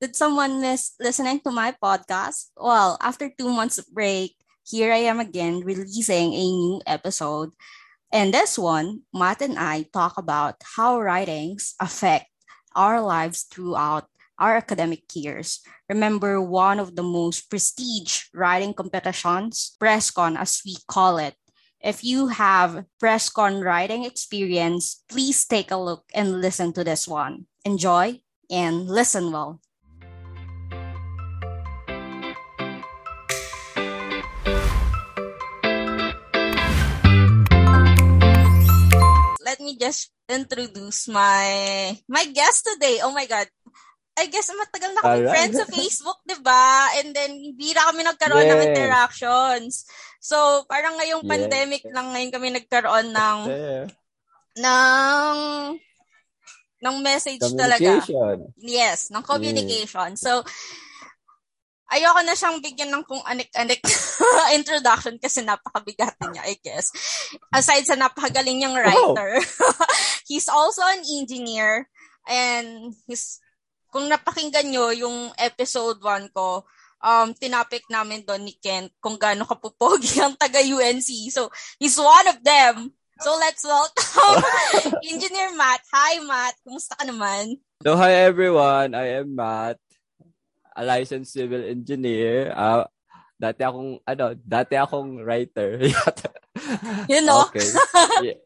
Did someone miss listening to my podcast? Well, after two months of break, here I am again releasing a new episode. And this one, Matt and I talk about how writings affect our lives throughout our academic years. Remember one of the most prestige writing competitions, PressCon as we call it. If you have PressCon writing experience, please take a look and listen to this one. Enjoy and listen well. Me just introduce my my guest today. Oh my god. I guess matagal na kami friends sa Facebook, 'di ba? And then hindi na kami nagkaroon yes. ng interactions. So, parang ngayong yes. pandemic lang ngayon kami nagkaroon ng yeah. ng ng message talaga. Yes, ng communication. Yeah. So, ayoko na siyang bigyan ng kung anik-anik introduction kasi napakabigat niya, I guess. Aside sa napakagaling niyang writer, oh. he's also an engineer and he's kung napakinggan nyo yung episode 1 ko, um, tinapik namin doon ni Kent kung gaano kapupogi ang taga-UNC. So, he's one of them. So, let's welcome Engineer Matt. Hi, Matt. Kumusta ka naman? So, hi everyone. I am Matt, a licensed civil engineer. Uh, dati akong, ano, dati akong writer. you know? Okay. Yeah.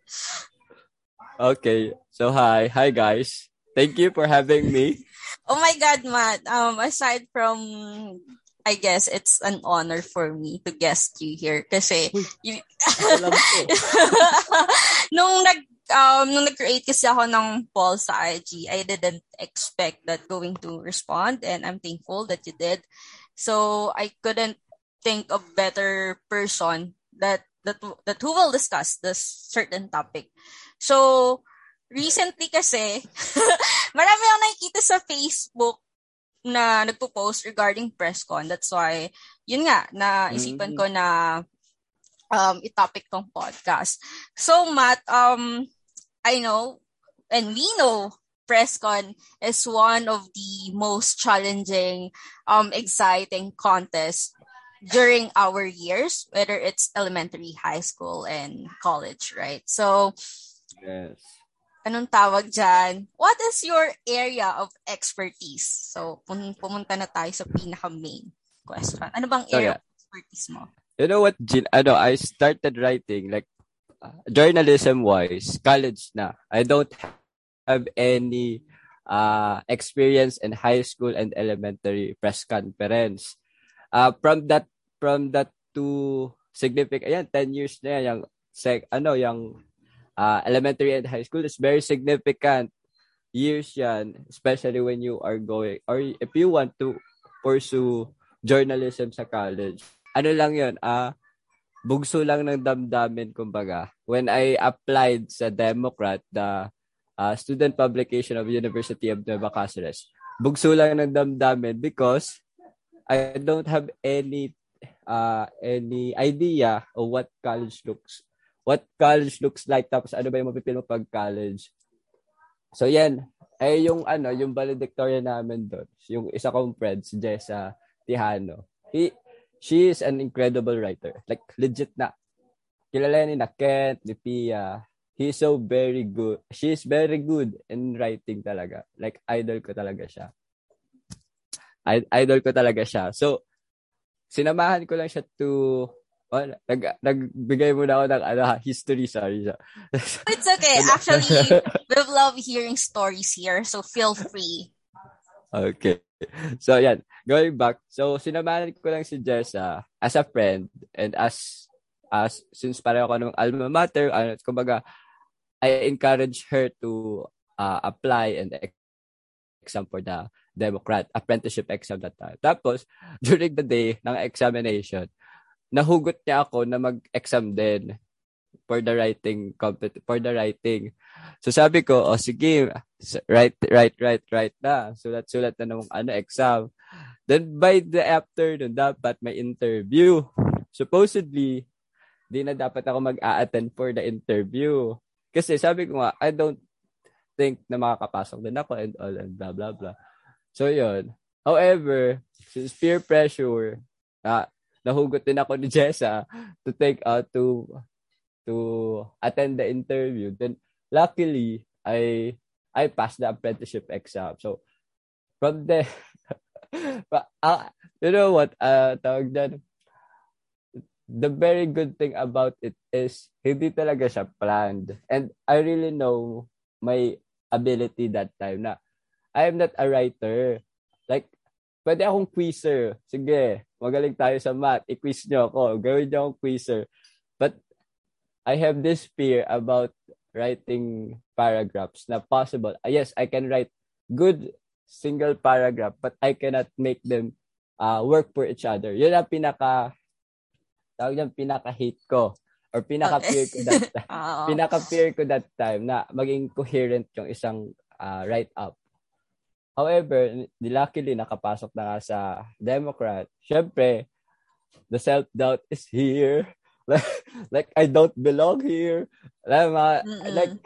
Okay. So, hi. Hi, guys. Thank you for having me. Oh my God, Matt. Um, aside from, I guess it's an honor for me to guest you here kasi you, nung nag um nung nag-create kasi ako ng poll sa IG, I didn't expect that going to respond and I'm thankful that you did. So I couldn't think of better person that that that who will discuss this certain topic. So recently kasi, marami akong nakikita sa Facebook na nagpo-post regarding PressCon. That's why, yun nga, naisipan ko na um, itopic tong podcast. So, Matt, um, I know, and we know, PressCon is one of the most challenging, um, exciting contests during our years, whether it's elementary, high school, and college, right? So, yes anong tawag dyan? What is your area of expertise? So, pum- pumunta na tayo sa pinaka-main question. Ano bang area so, yeah. of expertise mo? You know what, Jin? Ano, I started writing like journalism-wise, college na. I don't have any uh, experience in high school and elementary press conference. Uh, from that, from that to significant, ayan, 10 years na yan, yung, sec, ano, yung uh, elementary and high school is very significant years yan, especially when you are going, or if you want to pursue journalism sa college. Ano lang yun, ah, uh, bugso lang ng damdamin, kumbaga. When I applied sa Democrat, the uh, student publication of University of Nueva Cáceres, bugso lang ng damdamin because I don't have any uh, any idea of what college looks what college looks like tapos ano ba yung mapipil mo pag college. So yan, ay yung ano, yung valedictorian namin doon, yung isa kong friend si Jessa Tihano. He she is an incredible writer. Like legit na. Kilala ni na Kent, ni Pia. He's so very good. She's very good in writing talaga. Like idol ko talaga siya. I- idol ko talaga siya. So sinamahan ko lang siya to Oh, nag, nagbigay mo na ako ng ano, history, sorry. It's okay. Actually, we love hearing stories here, so feel free. Okay. So, yan. Going back. So, sinamahan ko lang si Jessa as a friend and as, as since pareho ko ng alma mater, ano, kumbaga, I encourage her to uh, apply and exam for the Democrat apprenticeship exam that time. Tapos, during the day ng examination, nahugot niya ako na mag-exam din for the writing for the writing. So sabi ko, oh sige, write write write write na. Sulat-sulat na ng ano exam. Then by the afternoon dapat may interview. Supposedly, di na dapat ako mag-a-attend for the interview. Kasi sabi ko nga, I don't think na makakapasok din ako and all and blah blah blah. So yun. However, since peer pressure, uh, nahugot din ako ni Jessa to take out uh, to to attend the interview. Then luckily, I I passed the apprenticeship exam. So from there, uh, you know what? Uh, tawag dyan, the very good thing about it is hindi talaga siya planned. And I really know my ability that time na I am not a writer. Like, pwede akong quizzer. Sige, magaling tayo sa math. I-quiz nyo ako. Gawin nyo akong quizzer. But I have this fear about writing paragraphs na possible. Uh, yes, I can write good single paragraph but I cannot make them uh, work for each other. Yun ang pinaka tawag yung pinaka-hate ko or pinaka-fear ko that time. pinaka-fear ko that time na maging coherent yung isang uh, write-up. However, luckily nakapasok na nga sa Democrat. Syempre, the self-doubt is here. like, like I don't belong here. Like, mga, like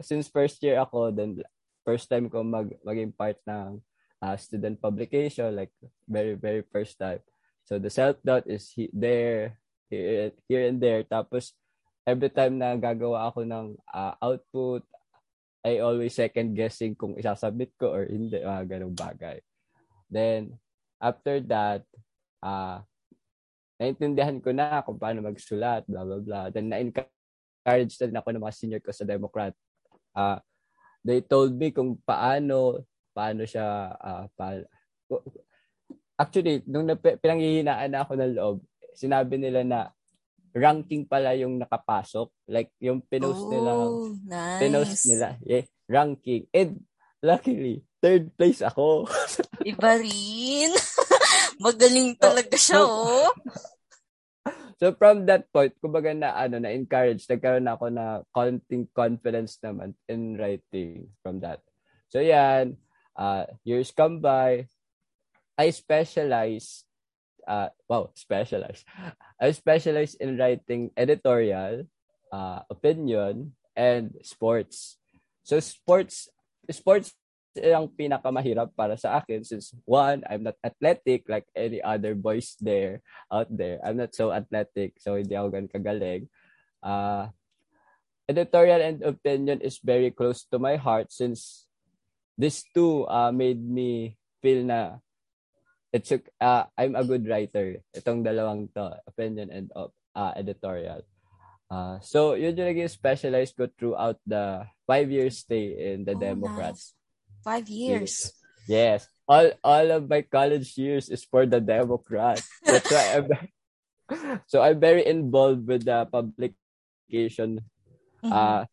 since first year ako, then first time ko mag maging part ng uh, student publication, like very very first time. So the self-doubt is he, there, here, here and there. Tapos every time na gagawa ako ng uh, output, I always second guessing kung isasubmit ko or hindi, mga ganong bagay. Then, after that, uh, naintindihan ko na kung paano magsulat, blah, blah, blah. Then, na-encourage din ako ng mga senior ko sa Democrat. Uh, they told me kung paano, paano siya, uh, pa, actually, nung pinanghihinaan na ako ng loob, sinabi nila na ranking pala yung nakapasok. Like, yung pinost oh, nila. Nice. Pinost nila. Yeah, ranking. And, luckily, third place ako. Iba rin. Magaling talaga siya, oh. So from that point, kumbaga na ano na encourage, nagkaroon na ako na konting confidence naman in writing from that. So yan, uh, years come by, I specialize uh, wow, specialized. I specialize in writing editorial, uh, opinion, and sports. So sports, sports ang pinakamahirap para sa akin since one, I'm not athletic like any other boys there out there. I'm not so athletic, so hindi ako gan kagaling. Uh, editorial and opinion is very close to my heart since these two uh, made me feel na it's uh, I'm a good writer. Itong dalawang to, opinion and uh, editorial. Uh, so, yun yung naging specialized ko throughout the five years stay in the oh, Democrats. Nice. Five years. Yes. All all of my college years is for the Democrats. That's why I'm so I'm very involved with the publication. Mm-hmm. Uh,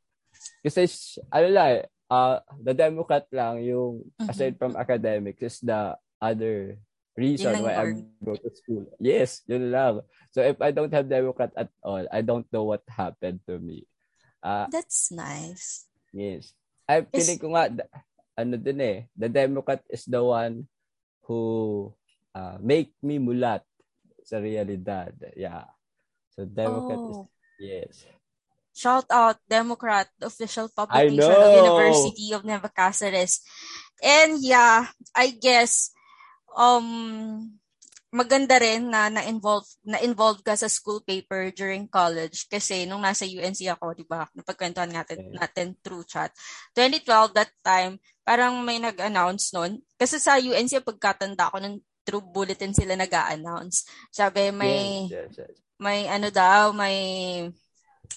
kasi, ano lang, uh, the Democrat lang yung, mm-hmm. aside from academics, is the other reason why I go to school. Yes, yun lang. So if I don't have Democrat at all, I don't know what happened to me. Uh, That's nice. Yes. I feeling ko nga, ano din eh, the Democrat is the one who uh, make me mulat sa realidad. Yeah. So Democrat oh. is, yes. Shout out Democrat, official publication of University of Nueva Cáceres. And yeah, I guess um maganda rin na na-involve na-involve ka sa school paper during college kasi nung nasa UNC ako, 'di ba? Napagkwentuhan natin natin through chat. 2012 that time, parang may nag-announce noon kasi sa UNC pagkatanda ko nung through bulletin sila nag-announce. Sabi may yes, yes, yes. may ano daw, may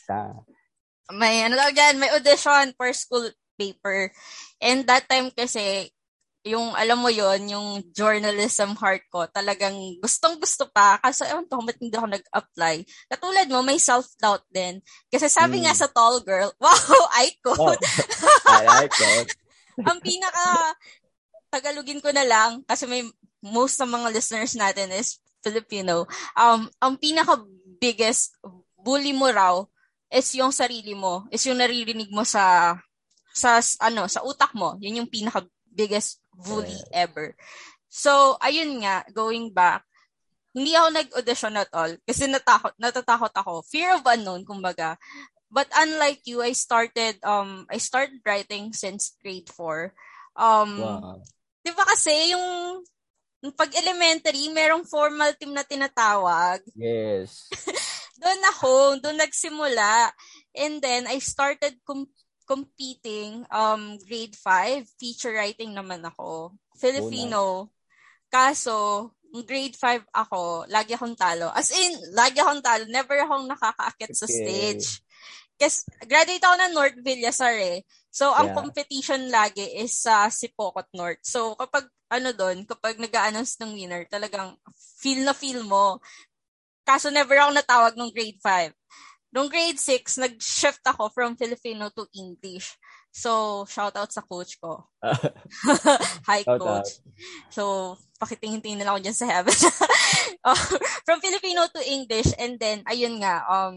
sa may ano daw diyan, may audition for school paper. And that time kasi yung alam mo yon yung journalism heart ko, talagang gustong gusto pa. Kasi ewan ko, ba't hindi ako nag-apply. Katulad mo, may self-doubt din. Kasi sabi mm. nga sa tall girl, wow, I quote. Oh, I it. Ang pinaka, tagalugin ko na lang, kasi may most ng mga listeners natin is Filipino. Um, ang pinaka biggest bully mo raw is yung sarili mo, is yung naririnig mo sa sa ano sa utak mo yun yung pinaka biggest bully ever. So, ayun nga, going back, hindi ako nag-audition at all kasi natakot, natatakot ako. Fear of unknown, kumbaga. But unlike you, I started um I started writing since grade 4. Um wow. 'Di ba kasi yung pag elementary, merong formal team na tinatawag. Yes. doon ako, doon nagsimula. And then, I started com- competing um grade 5. Feature writing naman ako. Filipino. Oh, nice. Kaso, grade 5 ako, lagi akong talo. As in, lagi akong talo. Never akong nakakaakit okay. sa stage. Kasi graduate ako ng North Villasar eh. So, ang yeah. competition lagi is sa uh, Sipokot North. So, kapag ano doon, kapag nag-announce ng winner, talagang feel na feel mo. Kaso never ako natawag nung grade 5. Nung grade 6, nag-shift ako from Filipino to English. So, shout out sa coach ko. Hi, shout coach. Out. So, pakitingin-tingin na lang ako dyan sa heaven. uh, from Filipino to English, and then, ayun nga, um,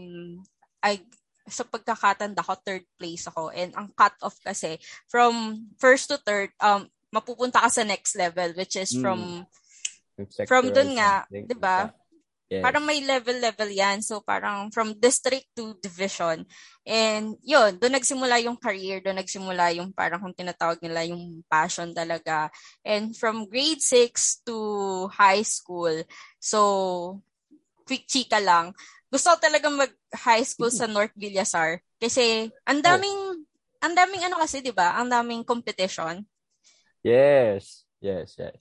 I sa pagkakatanda ko, third place ako. And ang cut-off kasi, from first to third, um, mapupunta ka sa next level, which is from, mm. from dun nga, di ba? Yes. Parang may level-level yan. So, parang from district to division. And yun, doon nagsimula yung career, doon nagsimula yung parang kung tinatawag nila yung passion talaga. And from grade 6 to high school, so, quick chika lang, gusto ko talaga mag-high school sa North Villasar. Kasi, ang daming, oh. ang daming ano kasi, di ba? Ang daming competition. Yes. Yes, yes.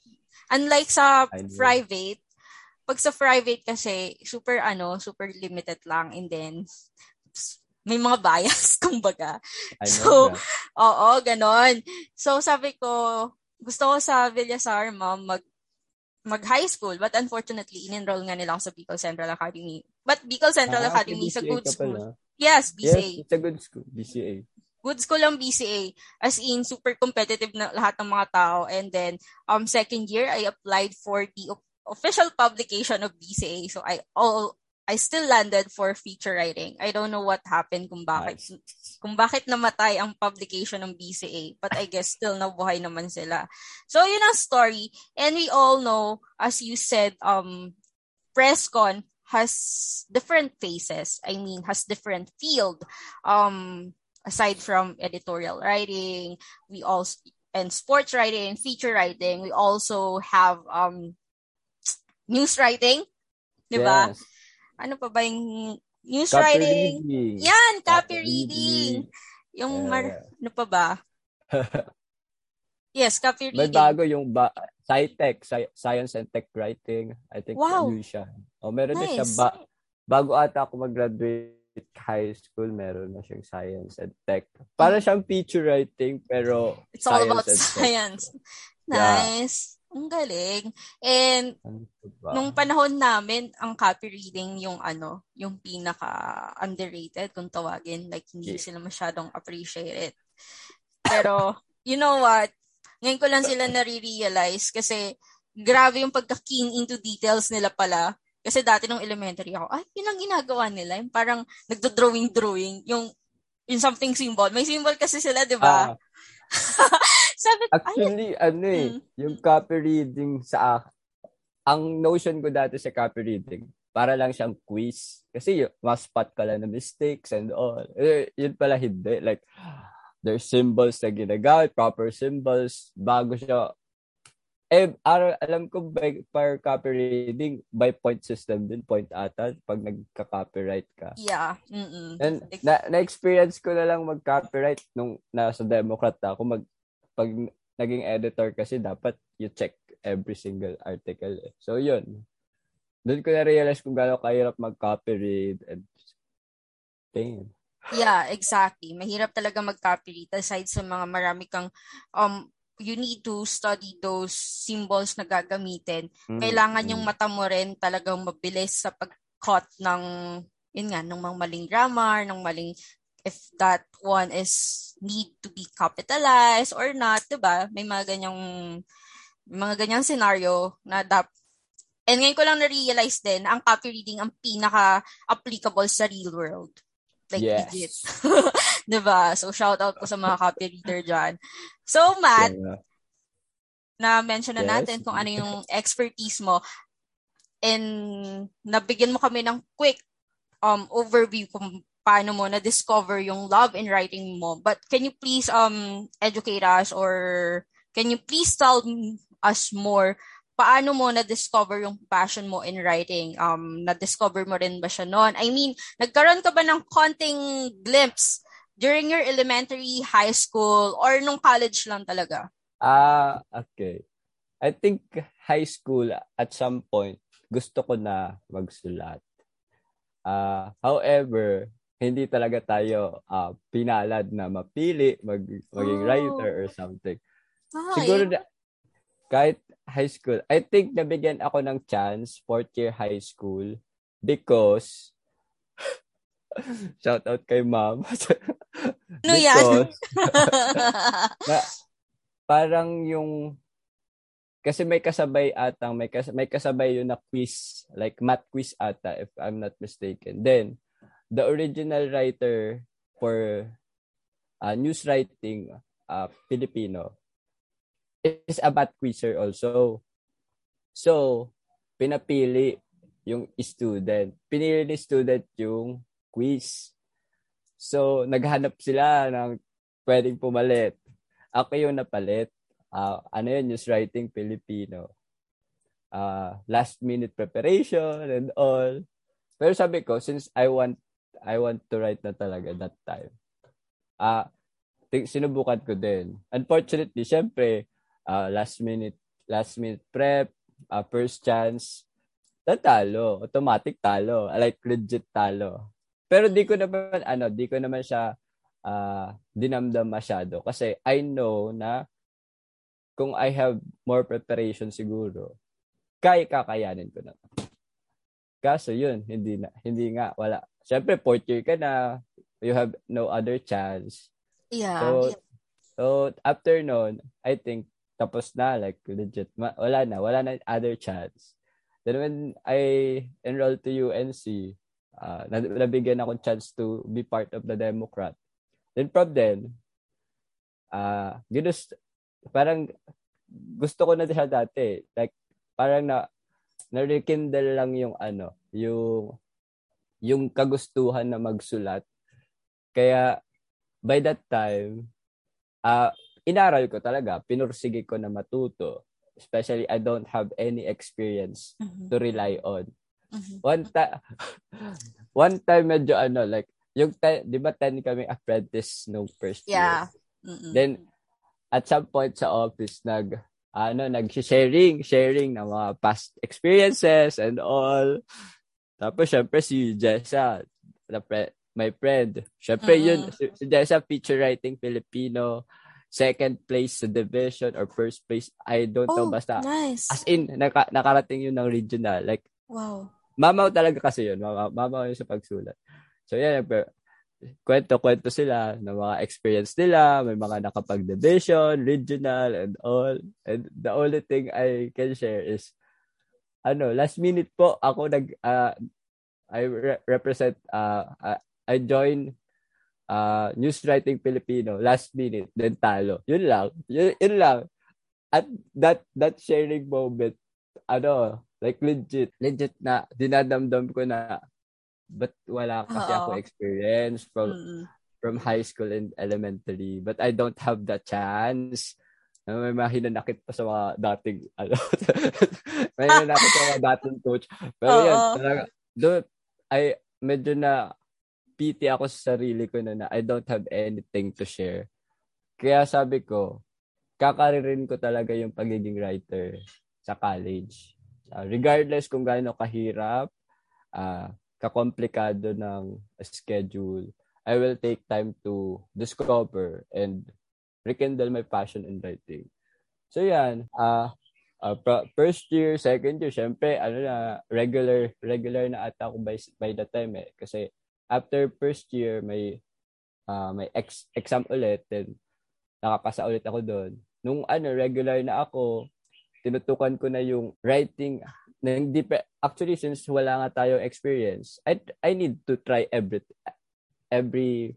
Unlike sa private, pag sa private kasi, super ano, super limited lang and then may mga bias, kumbaga. So, that. oo, ganon. So, sabi ko, gusto ko sa Villasar, ma'am, mag mag high school but unfortunately in-enroll nga nila ako sa Bicol Central Academy. But Bicol Central ah, Academy is a good school. Yes, BCA. Yes, it's a good school, BCA. Good school ang BCA. As in, super competitive na lahat ng mga tao. And then, um, second year, I applied for the official publication of BCA. So I all I still landed for feature writing. I don't know what happened kung bakit nice. kung bakit namatay ang publication ng BCA, but I guess still nabuhay naman sila. So yun ang story. And we all know as you said um PressCon has different phases. I mean, has different field. Um aside from editorial writing, we also and sports writing, feature writing, we also have um news writing, 'di ba? Yes. Ano pa ba yung news copy writing? Reading. Yan, copy, copy reading. reading. Yung yeah. mar, ano pa ba? yes, copy reading. May bago yung ba SciTech, Science and Tech Writing. I think wow. yun siya. O meron nice. na siya ba bago ata ako mag-graduate high school, meron na siyang science and tech. Para siyang feature writing, pero It's all about science. Nice. Ang galing. And ano nung panahon namin, ang copy reading yung ano, yung pinaka underrated kung tawagin, like hindi yeah. sila masyadong appreciate it. Pero you know what? Ngayon ko lang sila nare-realize kasi grabe yung pagka-keen into details nila pala. Kasi dati nung elementary ako, ay, yun ang ginagawa nila. Yung parang nagdo-drawing-drawing. Yung, yung something symbol. May symbol kasi sila, di ba? Uh, Sabi, Actually, ay, ano eh, mm. yung copy reading sa ang notion ko dati sa copy reading, para lang siyang quiz. Kasi mas spot ka lang na mistakes and all. Eh, yun pala hindi. Like, there's symbols na ginagamit, proper symbols, bago siya. Eh, ar- alam ko by, per copy reading, by point system din, point ata, pag nagka-copyright ka. Yeah. Mm-mm. And na, na-experience ko na lang mag-copyright nung nasa Democrat ako, mag, pag naging editor kasi dapat you check every single article. Eh. So, yun. Doon ko na-realize kung gaano kahirap mag-copy read and damn. Yeah, exactly. Mahirap talaga mag-copy read aside sa mga marami kang um you need to study those symbols na gagamitin. Mm, Kailangan yung mata mo rin talagang mabilis sa pag-caught ng yun nga, ng mga maling grammar, ng maling if that one is need to be capitalized or not, 'di ba? May mga ganyang mga ganyang scenario na dap And ngayon ko lang na-realize din, ang copy reading ang pinaka-applicable sa real world. Like, yes. legit. 'Di ba? So, shout out ko sa mga copy reader dyan. So, Matt, yeah. na-mention na yes. natin kung ano yung expertise mo. And nabigyan mo kami ng quick um overview kung paano mo na-discover yung love in writing mo. But can you please um educate us or can you please tell us more paano mo na-discover yung passion mo in writing? Um, na-discover mo rin ba siya noon? I mean, nagkaroon ka ba ng konting glimpse during your elementary, high school, or nung college lang talaga? Ah, uh, okay. I think high school at some point gusto ko na magsulat. Uh, however, hindi talaga tayo uh, pinalad na mapili mag maging oh. writer or something. Oh, Siguro na, kahit high school, I think nabigyan ako ng chance fourth year high school because shout out kay mom. no yan? na, parang yung kasi may kasabay atang may kas, may kasabay yun na quiz like math quiz ata if I'm not mistaken. Then the original writer for uh, news writing uh, Filipino is a math quizzer also. So, pinapili yung student. Pinili ni student yung quiz. So, naghanap sila ng pwedeng pumalit. Ako yung napalit. Uh, ano yun, news writing Filipino. Uh, last minute preparation and all. Pero sabi ko, since I want I want to write na talaga that time. Ah, uh, sinubukan ko din. Unfortunately, syempre, uh, last minute last minute prep, uh, first chance, tatalo, automatic talo, like legit talo. Pero di ko naman ano, di ko naman siya uh, dinamdam masyado kasi I know na kung I have more preparation siguro, kaya kakayanin ko na. Kaso yun, hindi na, hindi nga, wala. Siyempre, fourth year ka na, you have no other chance. Yeah. So, so after noon, I think, tapos na, like, legit, ma- wala na, wala na other chance. Then when I enrolled to UNC, uh, nabigyan ako chance to be part of the Democrat. Then from then, uh, ginus, parang gusto ko na siya dati. Like, parang na, na-rekindle lang yung ano, yung, yung kagustuhan na magsulat. Kaya, by that time, uh, inaral ko talaga, pinursige ko na matuto. Especially, I don't have any experience mm-hmm. to rely on. Mm-hmm. One time, one time medyo ano, like, yung, te- di ba 10 kami apprentice no first year? Yeah. Mm-mm. Then, at some point sa office, nag, ano, nag-sharing, sharing ng mga past experiences and all. Tapos, syempre, si Jessa, the pre- my friend. Syempre, mm-hmm. yun, si, si Jessa, feature writing Filipino, second place sa division or first place, I don't oh, know, basta. Nice. As in, naka, nakarating yun ng regional. Like, wow mamaw talaga kasi yun. Mamaw, mamaw yun sa pagsulat. So, yan. Kwento-kwento sila ng mga experience nila. May mga nakapag-division, regional, and all. And the only thing I can share is, ano, last minute po, ako nag, uh, I re- represent, uh, uh, I join uh, News Writing Filipino last minute, then talo. Yun lang. Yun, yun lang. At that, that sharing moment, ano, Like legit, legit na dinadamdam ko na but wala kasi Uh-oh. ako experience from mm-hmm. from high school and elementary. But I don't have the chance. May mga hinanakit pa sa mga dating, ano, may hinanakit sa mga dating coach. Pero Uh-oh. yan, talaga, do, I, medyo na pity ako sa sarili ko na, na I don't have anything to share. Kaya sabi ko, kakaririn ko talaga yung pagiging writer sa college. Uh, regardless kung gaano kahirap, uh, kakomplikado ng schedule, I will take time to discover and rekindle my passion in writing. So yan, uh, uh, first year, second year, syempre, ano na, regular, regular na ata ako by, by the time eh. Kasi after first year, may, uh, may ex, exam ulit, then nakapasa ulit ako doon. Nung ano, regular na ako, tinutukan ko na yung writing na hindi actually since wala nga tayo experience I I need to try every every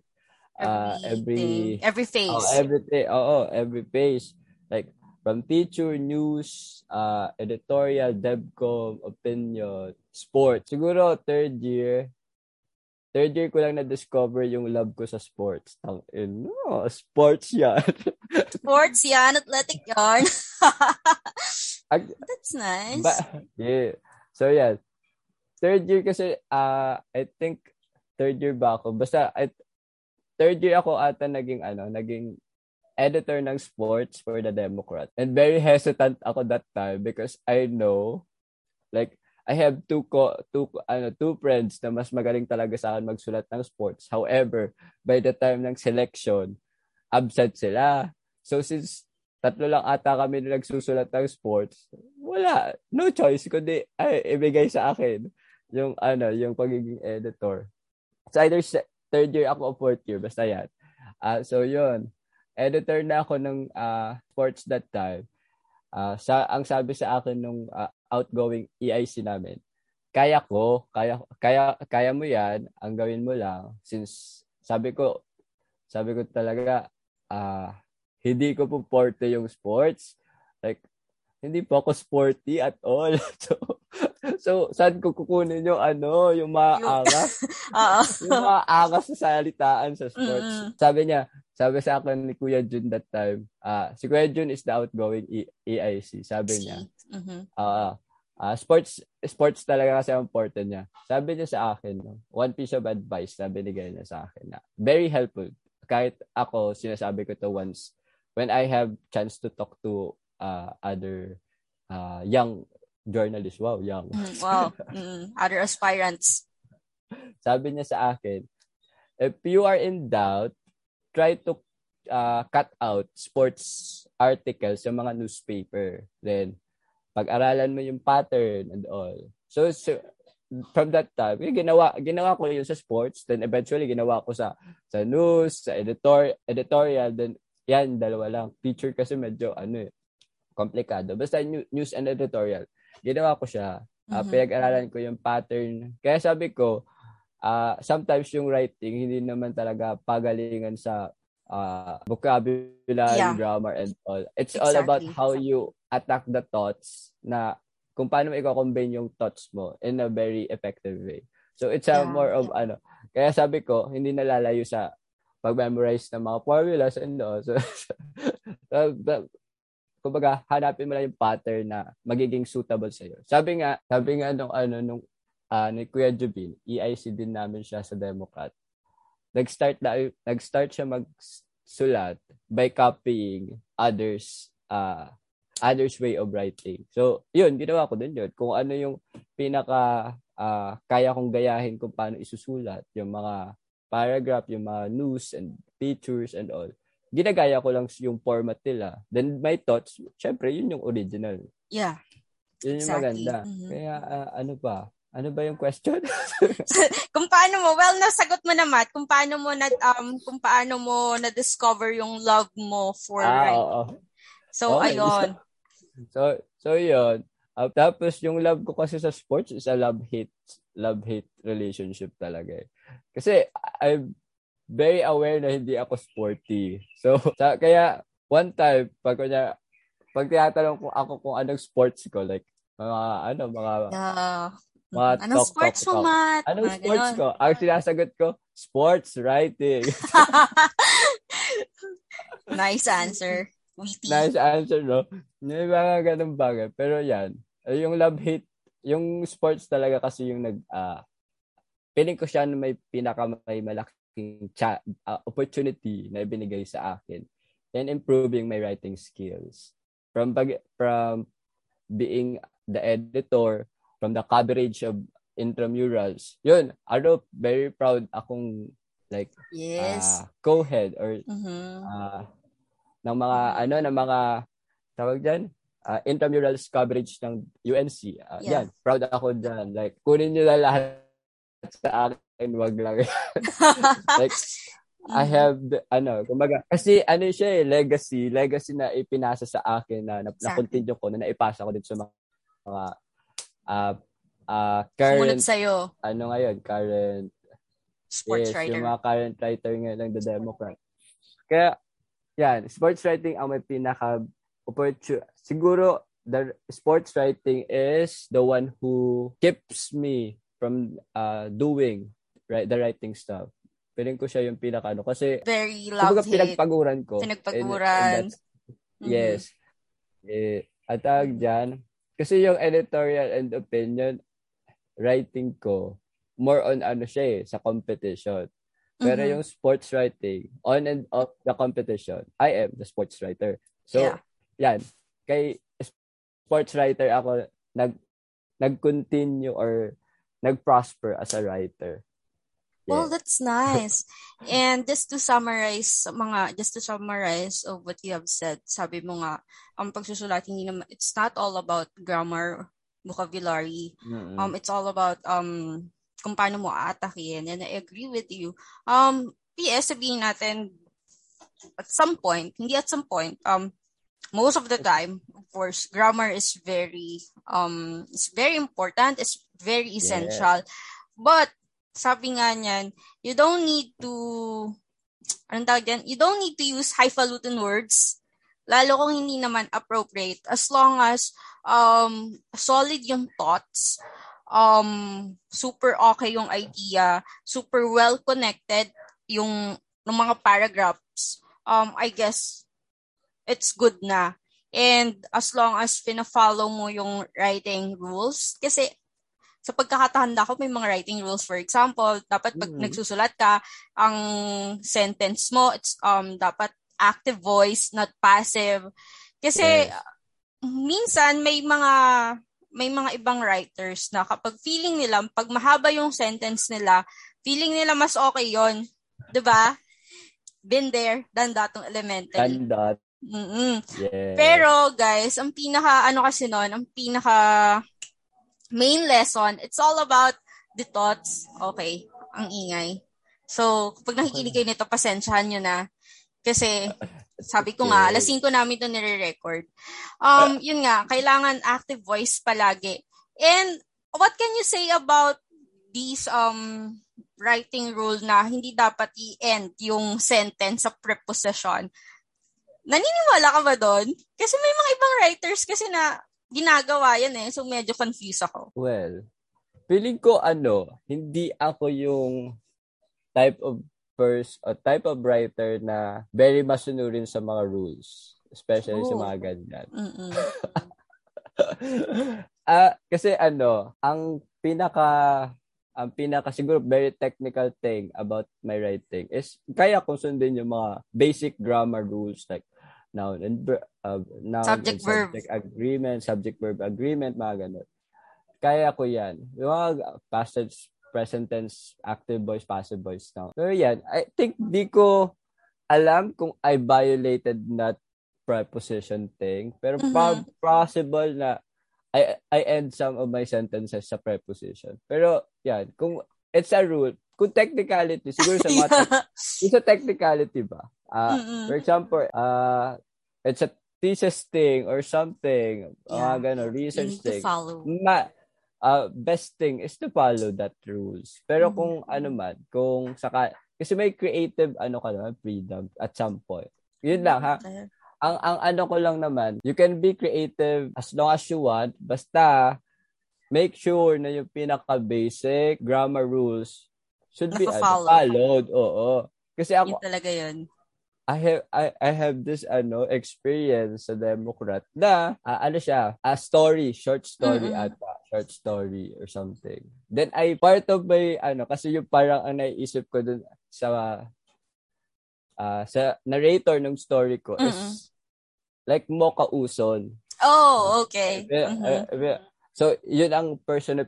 uh every every phase oh, every oh, oh every phase like from teacher news uh editorial devcom opinion sport siguro third year third year ko lang na-discover yung love ko sa sports. Tang no, sports yan. sports yan, athletic yarn. That's nice. Ba, yeah. So yeah. Third year kasi uh, I think third year ba ako? Basta I, third year ako ata naging ano, naging editor ng sports for the Democrat. And very hesitant ako that time because I know like I have two co- two ano two friends na mas magaling talaga sa akin magsulat ng sports. However, by the time ng selection, absent sila. So since tatlo lang ata kami na nagsusulat ng sports, wala, no choice kundi ay ibigay sa akin yung ano, yung pagiging editor. So either third year ako o fourth year, basta yan. Uh, so yun, editor na ako ng uh, sports that time. Uh, sa ang sabi sa akin nung uh, outgoing EIC namin, kaya ko, kaya kaya kaya mo 'yan, ang gawin mo lang since sabi ko sabi ko talaga ah uh, hindi ko po porte yung sports. Like hindi po ako sporty at all. so, so saan ko kukunin yung ano, yung maangas? yung maangas sa salitaan sa sports. Mm-hmm. Sabi niya, sabi sa akin ni Kuya Jun that time, uh, si Kuya Jun is the outgoing e- EIC. Sabi niya, mm-hmm. uh, Uh, sports sports talaga kasi ang important niya. Sabi niya sa akin, no, one piece of advice na binigay niya sa akin na very helpful. Kahit ako, sinasabi ko to once when I have chance to talk to uh, other uh, young journalists. Wow, young. Mm, wow. mm, other aspirants. Sabi niya sa akin, if you are in doubt, try to uh, cut out sports articles sa mga newspaper. Then, pag-aralan mo yung pattern and all. So, so from that time, ginawa ginawa ko yun sa sports, then eventually ginawa ko sa sa news, sa editor editorial, then yan dalawa lang. Teacher kasi medyo ano eh, komplikado. Basta news and editorial. Ginawa ko siya. Uh, mm-hmm. Pinag-aralan ko yung pattern. Kaya sabi ko, uh, sometimes yung writing hindi naman talaga pagalingan sa uh, vocabulary, yeah. grammar, and all. It's exactly. all about how you attack the thoughts na kung paano mo i-convey yung thoughts mo in a very effective way. So it's a yeah. more of ano. Kaya sabi ko, hindi nalalayo sa pag-memorize ng mga formulas and all. So, so kumbaga, hanapin mo lang yung pattern na magiging suitable sa iyo. Sabi nga, sabi nga nung ano nung uh, ni Kuya Jubin, EIC din namin siya sa Democrat nag-start na nag-start siya magsulat by copying others uh others way of writing. So, yun, ginawa ko din yun. Kung ano yung pinaka uh, kaya kong gayahin kung paano isusulat, yung mga paragraph, yung mga news and pictures and all. Ginagaya ko lang yung format nila. Then my thoughts, syempre, yun yung original. Yeah. Yun yung exactly. maganda. Mm-hmm. Kaya uh, ano pa, ano ba yung question? kung paano mo, well, nasagot mo naman, kung paano mo na, um, kung paano mo na-discover yung love mo for ah, right. Oo. So, okay. ayun. So, so yun. Uh, tapos yung love ko kasi sa sports is a love-hate love-hate relationship talaga eh. Kasi I'm very aware na hindi ako sporty. So, sa, kaya one time, pag kanya, pag tinatanong ko ako kung anong sports ko, like, mga, ano, mga, yeah. Mga Anong talk, sports talk, mo, talk. Matt? Anong ah, sports ganun. ko? Ang sinasagot ko, sports writing. nice answer. Witty. Nice answer, no? May mga ganun bagay. Pero yan, yung love-hate, yung sports talaga kasi yung nag, uh, feeling ko siya may pinaka may malaking cha- uh, opportunity na ibinigay sa akin in improving my writing skills. From pag, from being the editor from the coverage of intramurals. Yun, ano, very proud akong like yes. uh, co-head or mm-hmm. uh, ng mga ano ng mga tawag diyan uh, intramurals coverage ng UNC. Uh, yeah. Yan, proud ako diyan. Like kunin niyo na lahat sa akin, wag lang. like I have the, ano, kumbaga kasi ano siya eh, legacy, legacy na ipinasa sa akin na na, na continue ko na naipasa ko din sa mga, mga uh, uh, current, Sumunod sa'yo. ano ngayon, current, sports yes, writer. yung mga current writer ngayon ng The Democrat. Kaya, yan, sports writing ang may pinaka opportunity. Siguro, the sports writing is the one who keeps me from uh, doing right, the writing stuff. Feeling ko siya yung pinaka ano. Kasi, very love hate. pinagpaguran ko. Pinagpaguran. And mm-hmm. Yes. Eh, at tawag dyan, kasi yung editorial and opinion, writing ko, more on ano siya eh, sa competition. Pero mm-hmm. yung sports writing, on and off the competition, I am the sports writer. So, yeah. yan. Kay sports writer ako, nag, nag-continue or nag-prosper as a writer. Yeah. Well, that's nice. and just to summarize mga just to summarize of what you have said, sabi mo nga ang um, pagsusulat hindi naman it's not all about grammar, vocabulary. Mm-hmm. Um it's all about um kung paano mo aatakin and I agree with you. Um PS sabihin natin at some point, hindi at some point, um most of the time, of course, grammar is very um it's very important, it's very essential. Yeah. But sabi nga niyan, you don't need to, anong tawag dyan? You don't need to use highfalutin words, lalo kung hindi naman appropriate, as long as um, solid yung thoughts, um, super okay yung idea, super well connected yung ng mga paragraphs, um, I guess, it's good na. And as long as pina-follow mo yung writing rules, kasi sa pagkakatanda ko, may mga writing rules. For example, dapat pag mm-hmm. nagsusulat ka, ang sentence mo, it's um dapat active voice, not passive. Kasi yes. minsan may mga may mga ibang writers na kapag feeling nila, pag mahaba yung sentence nila, feeling nila mas okay yon 'Di ba? Been there, done that tong elementary. Done that. Mm-hmm. Yes. Pero guys, ang pinaka ano kasi noon, ang pinaka main lesson, it's all about the thoughts. Okay, ang ingay. So, kapag nakikinig kayo nito, pasensyahan nyo na. Kasi, sabi ko nga, alas 5 namin ito nire-record. Um, yun nga, kailangan active voice palagi. And, what can you say about these um writing rule na hindi dapat i-end yung sentence sa preposition? Naniniwala ka ba doon? Kasi may mga ibang writers kasi na ginagawa yan eh. So, medyo confused ako. Well, feeling ko ano, hindi ako yung type of person or type of writer na very masunurin sa mga rules. Especially Ooh. sa mga ganyan. Ah, uh, kasi ano, ang pinaka ang pinaka siguro very technical thing about my writing is kaya kong sundin yung mga basic grammar rules like noun and uh, noun subject and subject verb. agreement, subject verb agreement, mga ganun. Kaya ko yan. Yung mga past tense, present tense, active voice, passive voice now. Pero yan, I think di ko alam kung I violated that preposition thing. Pero mm-hmm. possible na I I end some of my sentences sa preposition. Pero yan, kung it's a rule, kung technicality, siguro sa mga, yeah. it's a technicality ba? Uh, mm-hmm. For example, uh, it's a thesis thing or something, yeah. uh, gano, research thing. Ma, uh, best thing is to follow that rules. Pero mm-hmm. kung ano man, kung saka, kasi may creative ano ka naman, freedom at some point. Yun lang ha. Ang ang ano ko lang naman, you can be creative as long as you want, basta make sure na yung pinaka basic grammar rules should be ano, followed. Oo. Kasi ako yun talaga yun. I have I, I have this ano experience sa Democrat na uh, ano siya a story short story mm-hmm. ata short story or something then I part of my ano kasi yung parang ang naiisip ko dun sa uh, sa narrator ng story ko mm-hmm. is like Mocha Uson oh okay mm-hmm. uh, uh, so yun ang persona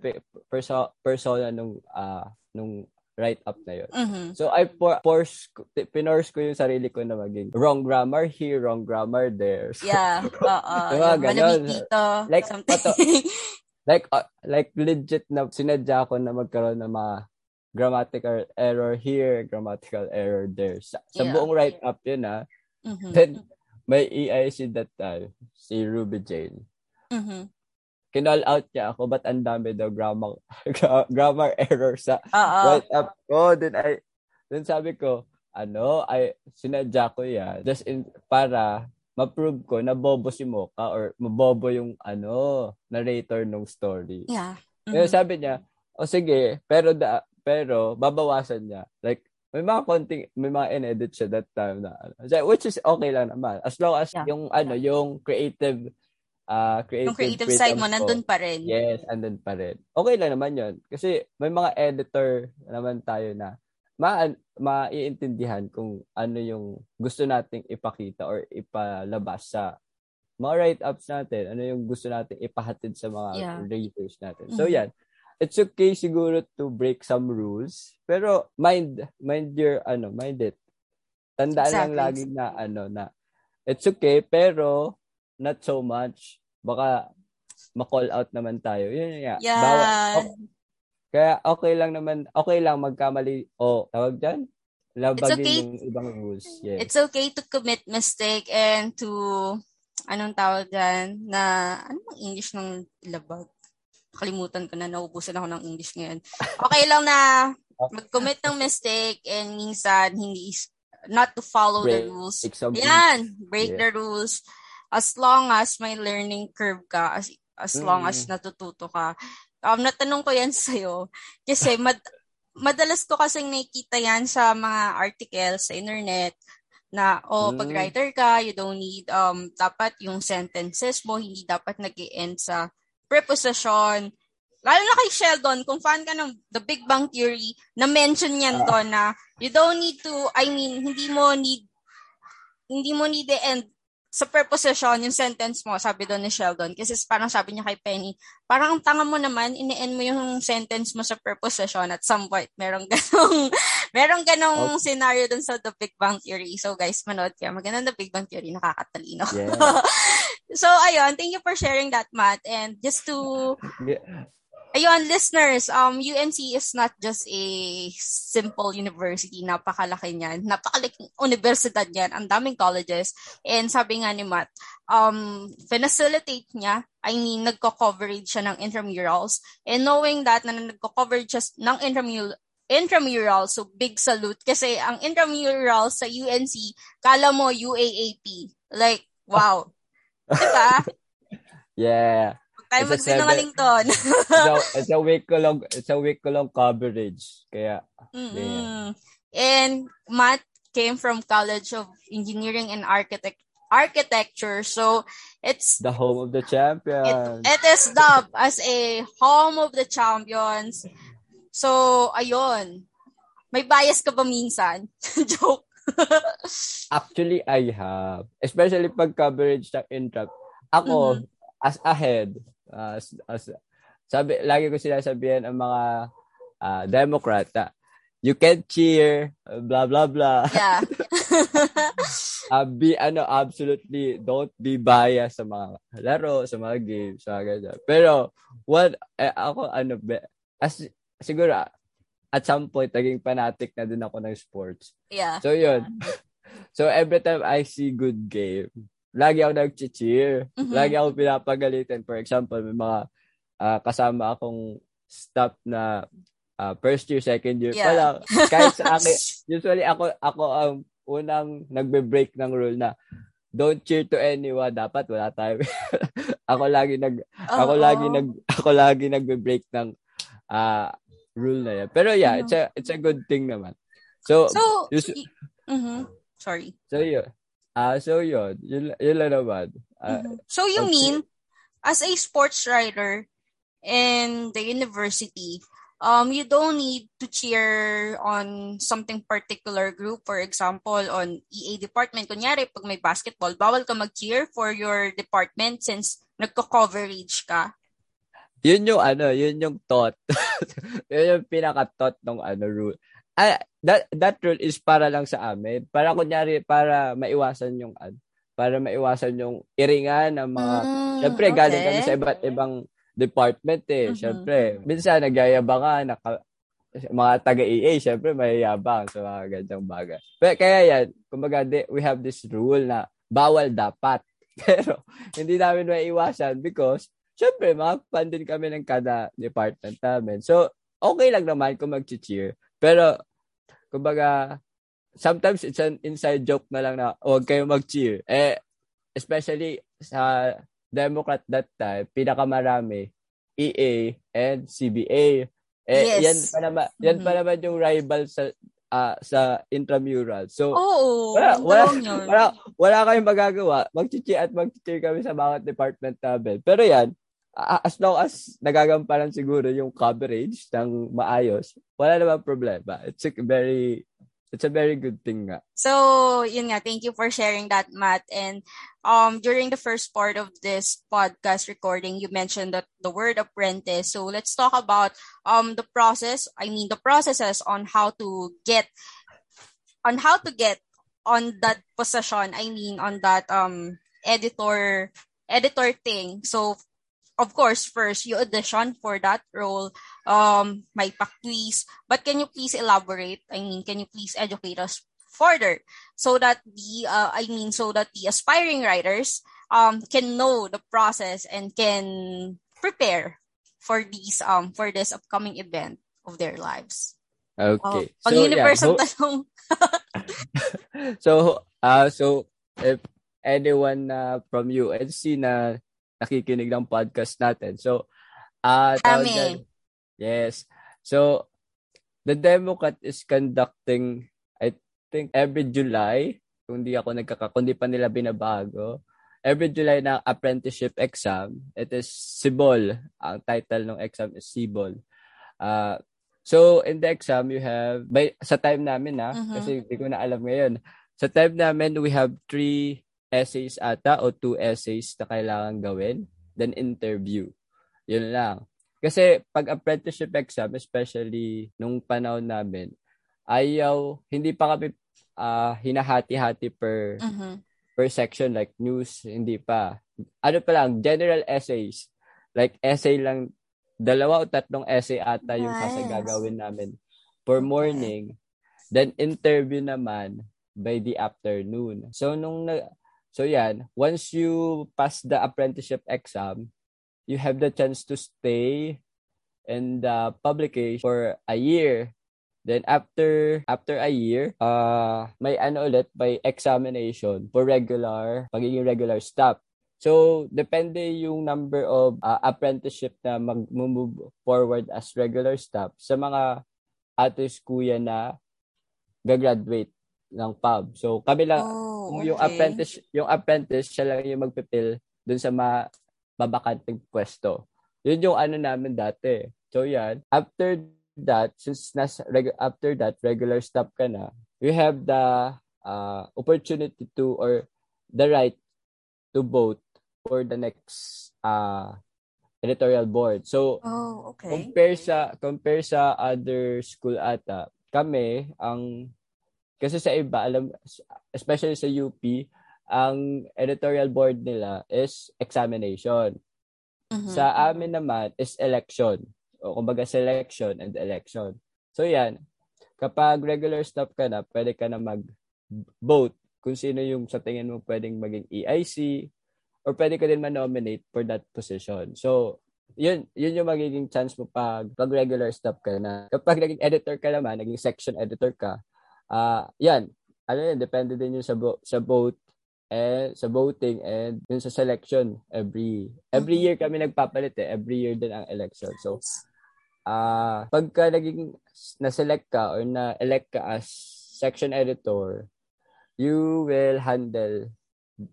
perso, persona nung uh, nung write-up na yun. Mm-hmm. So, I for, force, pinorse ko yung sarili ko na maging wrong grammar here, wrong grammar there. So, yeah, oo. diba, ganon. dito, like, pato, like, uh, like legit na sinadya ko na magkaroon ng mga grammatical error here, grammatical error there. Sa, sa yeah. buong write-up yun, ha. Ah. Mm-hmm. Then, may EIC that time, si Ruby Jane. Mm-hmm kinall out niya ako, but ang dami daw grammar, grammar error sa Uh-oh. write up ko. Then, I, then sabi ko, ano, ay, sinadya ko yan. Just in, para ma-prove ko na bobo si Mocha or mabobo yung, ano, narrator ng story. Yeah. Mm-hmm. Kaya sabi niya, o oh, sige, pero da, pero babawasan niya. Like, may mga konting, may mga in-edit siya that time na, which is okay lang naman. As long as yeah. yung, ano, yung creative, uh, creative, yung creative side mo, nandun pa rin. Yes, andun pa rin. Okay lang naman yun. Kasi may mga editor naman tayo na ma maiintindihan kung ano yung gusto nating ipakita or ipalabas sa mga write-ups natin, ano yung gusto nating ipahatid sa mga yeah. readers natin. So, mm-hmm. yan it's okay siguro to break some rules, pero mind mind your ano, mind it. Tandaan exactly. lang lagi na ano na it's okay pero not so much. Baka ma-call out naman tayo. Yun nga. Yeah. Bawa, okay. Kaya okay lang naman, okay lang magkamali o tawag diyan. Labagin okay. yung ibang rules. Yes. It's okay to commit mistake and to anong tawag dyan na anong English ng labag? kalimutan ko na, naubusan ako ng English ngayon. Okay lang na mag-commit ng mistake and minsan hindi not to follow break, the rules. Yan, break yeah. the rules. As long as may learning curve ka, as, as mm. long as natututo ka. Um, natanong ko yan sa'yo. Kasi mad, madalas ko kasi nakikita yan sa mga articles sa internet na oh mm. pag writer ka you don't need um dapat yung sentences mo hindi dapat nag-end sa preposition. Lalo na kay Sheldon, kung fan ka ng The Big Bang Theory, na-mention yan uh, doon na you don't need to, I mean, hindi mo need, hindi mo need the end sa preposition, yung sentence mo, sabi doon ni Sheldon. Kasi parang sabi niya kay Penny, parang ang tanga mo naman, ini-end mo yung sentence mo sa preposition at some point. Merong ganong, merong ganong okay. scenario doon sa The Big Bang Theory. So guys, manood kayo. Maganda The Big Bang Theory, nakakatalino. Yeah. so ayun, thank you for sharing that, Matt. And just to yeah ayun, listeners, um, UNC is not just a simple university. Napakalaki niyan. Napakalaking universidad niyan. Ang daming colleges. And sabi nga ni Matt, um, facilitate niya, I mean, nagko-coverage siya ng intramurals. And knowing that, na nagko-coverage siya ng intramural, intramural, so big salute. Kasi ang intramural sa UNC, kala mo UAAP. Like, wow. diba? Yeah tayo magsinungaling so, it's a week ko long, it's a week ko long coverage. Kaya, yeah. And Matt came from College of Engineering and Architect architecture. So it's the home of the champions. It, it is dubbed as a home of the champions. So ayun. May bias ka ba minsan? Joke. Actually, I have. Especially pag coverage ng intrap. Ako, mm-hmm. as ahead, uh, as, as, sabi, lagi ko sila sabihan ang mga uh, Democrat na, you can cheer, blah, blah, blah. Yeah. uh, be, ano, absolutely, don't be biased sa mga laro, sa mga games, sa mga. Pero, what, eh, ako, ano, as, siguro, at some point, naging fanatic na din ako ng sports. Yeah. So, yun. so, every time I see good game, lagi ako nag-cheer. Mm-hmm. Lagi ako pinapagalitan. For example, may mga uh, kasama akong staff na uh, first year, second year yeah. pa lang. Kahit sa akin, usually ako, ako ang unang nagbe-break ng rule na don't cheer to anyone. Dapat wala tayo. ako lagi nag oh, ako lagi nag ako lagi nagbe-break ng uh, rule na yan. Pero yeah, mm-hmm. it's a it's a good thing naman. So, so us- y- mm-hmm. sorry. So yeah. Ah, so yun. Yun, yun lang naman. Uh, mm-hmm. So you okay. mean, as a sports writer in the university, um, you don't need to cheer on something particular group. For example, on EA department, kunyari, pag may basketball, bawal ka mag-cheer for your department since nagko-coverage ka. Yun yung ano, yun yung thought. yun yung pinaka-thought ng ano rule ah, that that rule is para lang sa amin. Para kunyari para maiwasan yung ad, para maiwasan yung iringan ng mga mm, syempre okay. galing kami sa iba't ibang department eh. Mm-hmm. Syempre, minsan nagyayabangan naka, mga taga-EA, syempre mayayabang sa mga ganyang bagay. Pero kaya yan, kumbaga we have this rule na bawal dapat. Pero hindi namin maiwasan because syempre mga fan din kami ng kada department namin. So okay lang naman kung mag-cheer. Pero, kumbaga, sometimes it's an inside joke na lang na huwag kayo mag-cheer. Eh, especially sa Democrat that time, pinakamarami, EA and CBA. Eh, yes. yan pa naman, yan mm-hmm. pa naman yung rival sa uh, sa intramural. So, Oo, wala, wala, wala, wala kayong magagawa. Mag-cheer at mag-cheer kami sa bawat department namin. Pero yan, as long as nagagampanan siguro yung coverage ng maayos, wala naman problema. It's a very it's a very good thing nga. So, yun nga, thank you for sharing that, Matt. And um, during the first part of this podcast recording, you mentioned that the word apprentice. So, let's talk about um the process. I mean, the processes on how to get on how to get on that position. I mean, on that um editor editor thing. So, of course, first you audition for that role, um, may pa-quiz. But can you please elaborate? I mean, can you please educate us further so that the, uh, I mean, so that the aspiring writers um, can know the process and can prepare for these um for this upcoming event of their lives. Okay. Oh, so, yeah, tanong. so, uh, so if anyone uh, from UNC na nakikinig ng podcast natin. So, uh, Dyan, yes. So, the Democrat is conducting, I think, every July, kung di ako nagkaka, kung di pa nila binabago, every July na apprenticeship exam, it is Sibol. Ang title ng exam is Sibol. Uh, so, in the exam, you have, by, sa time namin na, uh-huh. kasi hindi ko na alam ngayon, sa time namin, we have three essays ata o two essays na kailangan gawin, then interview. Yun lang. Kasi pag apprenticeship exam, especially nung panahon namin, ayaw, hindi pa kami uh, hinahati-hati per uh-huh. per section like news, hindi pa. Ano pa lang, general essays. Like essay lang, dalawa o tatlong essay ata yung nice. gagawin namin for morning. Then interview naman by the afternoon. So nung na, So yan, once you pass the apprenticeship exam, you have the chance to stay in the publication for a year. Then after after a year, uh may ano ulit by examination for regular, pagiging regular staff. So, depende yung number of uh, apprenticeship na mag-move forward as regular staff sa mga atis kuya na gagraduate ng pub. So kami lang oh, okay. yung apprentice yung apprentice siya lang yung magpipil dun sa ma babakanting pwesto. Yun yung ano namin dati. So yan, after that since nas reg- after that regular stop ka na, you have the uh, opportunity to or the right to vote for the next uh editorial board. So oh, okay. compare sa compare sa other school ata, kami ang kasi sa iba, alam, especially sa UP, ang editorial board nila is examination. Mm-hmm. Sa amin naman is election. O kumbaga selection and election. So yan, kapag regular staff ka na, pwede ka na mag-vote kung sino yung sa tingin mo pwedeng maging EIC or pwede ka din ma-nominate for that position. So, yun, yun yung magiging chance mo pag, pag regular staff ka na. Kapag naging editor ka naman, naging section editor ka, Ah, uh, yan. Ano yun, depende din yun sa bo- sa vote and sa voting and yun sa selection every every year kami nagpapalit eh. Every year din ang election. So ah uh, pagka naging na-select ka or na-elect ka as section editor, you will handle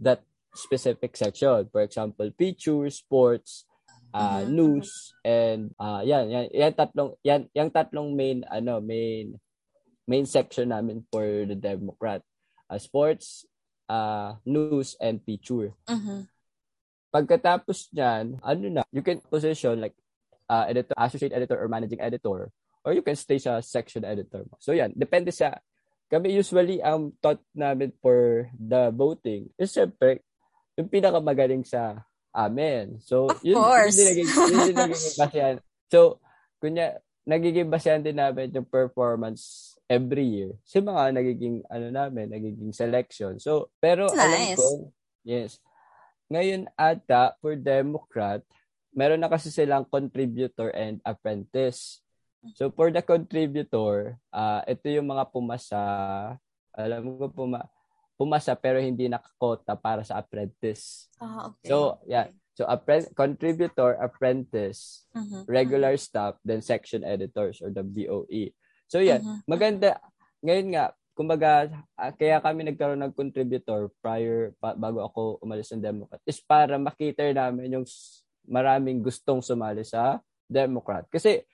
that specific section. For example, features, sports, uh, mm-hmm. news and uh, yan, yan yan tatlong yan yung tatlong main ano main main section namin for the Democrat. Uh, sports, uh, news, and feature. Uh-huh. Pagkatapos niyan, ano na, you can position like uh, editor, associate editor or managing editor or you can stay sa section editor mo. So yan, depende sa kami usually ang thought namin for the voting is syempre yung pinakamagaling sa amin. So, of yun, course. yun, yun, yun, yun, yun, yun, yun, So, kunya, nagiging basehan din namin yung performance every year sa mga nagiging ano namin, nagiging selection. So, pero nice. alam ko, yes. Ngayon ata for Democrat, meron na kasi silang contributor and apprentice. So for the contributor, uh, ito yung mga pumasa, alam ko puma, pumasa pero hindi nakakota para sa apprentice. Ah, okay. So, yeah. So, appre- contributor, apprentice, mm-hmm. regular staff, then section editors or the BOE. So, yan. Mm-hmm. Maganda. Ngayon nga, kumbaga, uh, kaya kami nagkaroon ng contributor prior, pa, bago ako umalis ng Democrat, is para makita namin yung maraming gustong sumali sa Democrat. Kasi,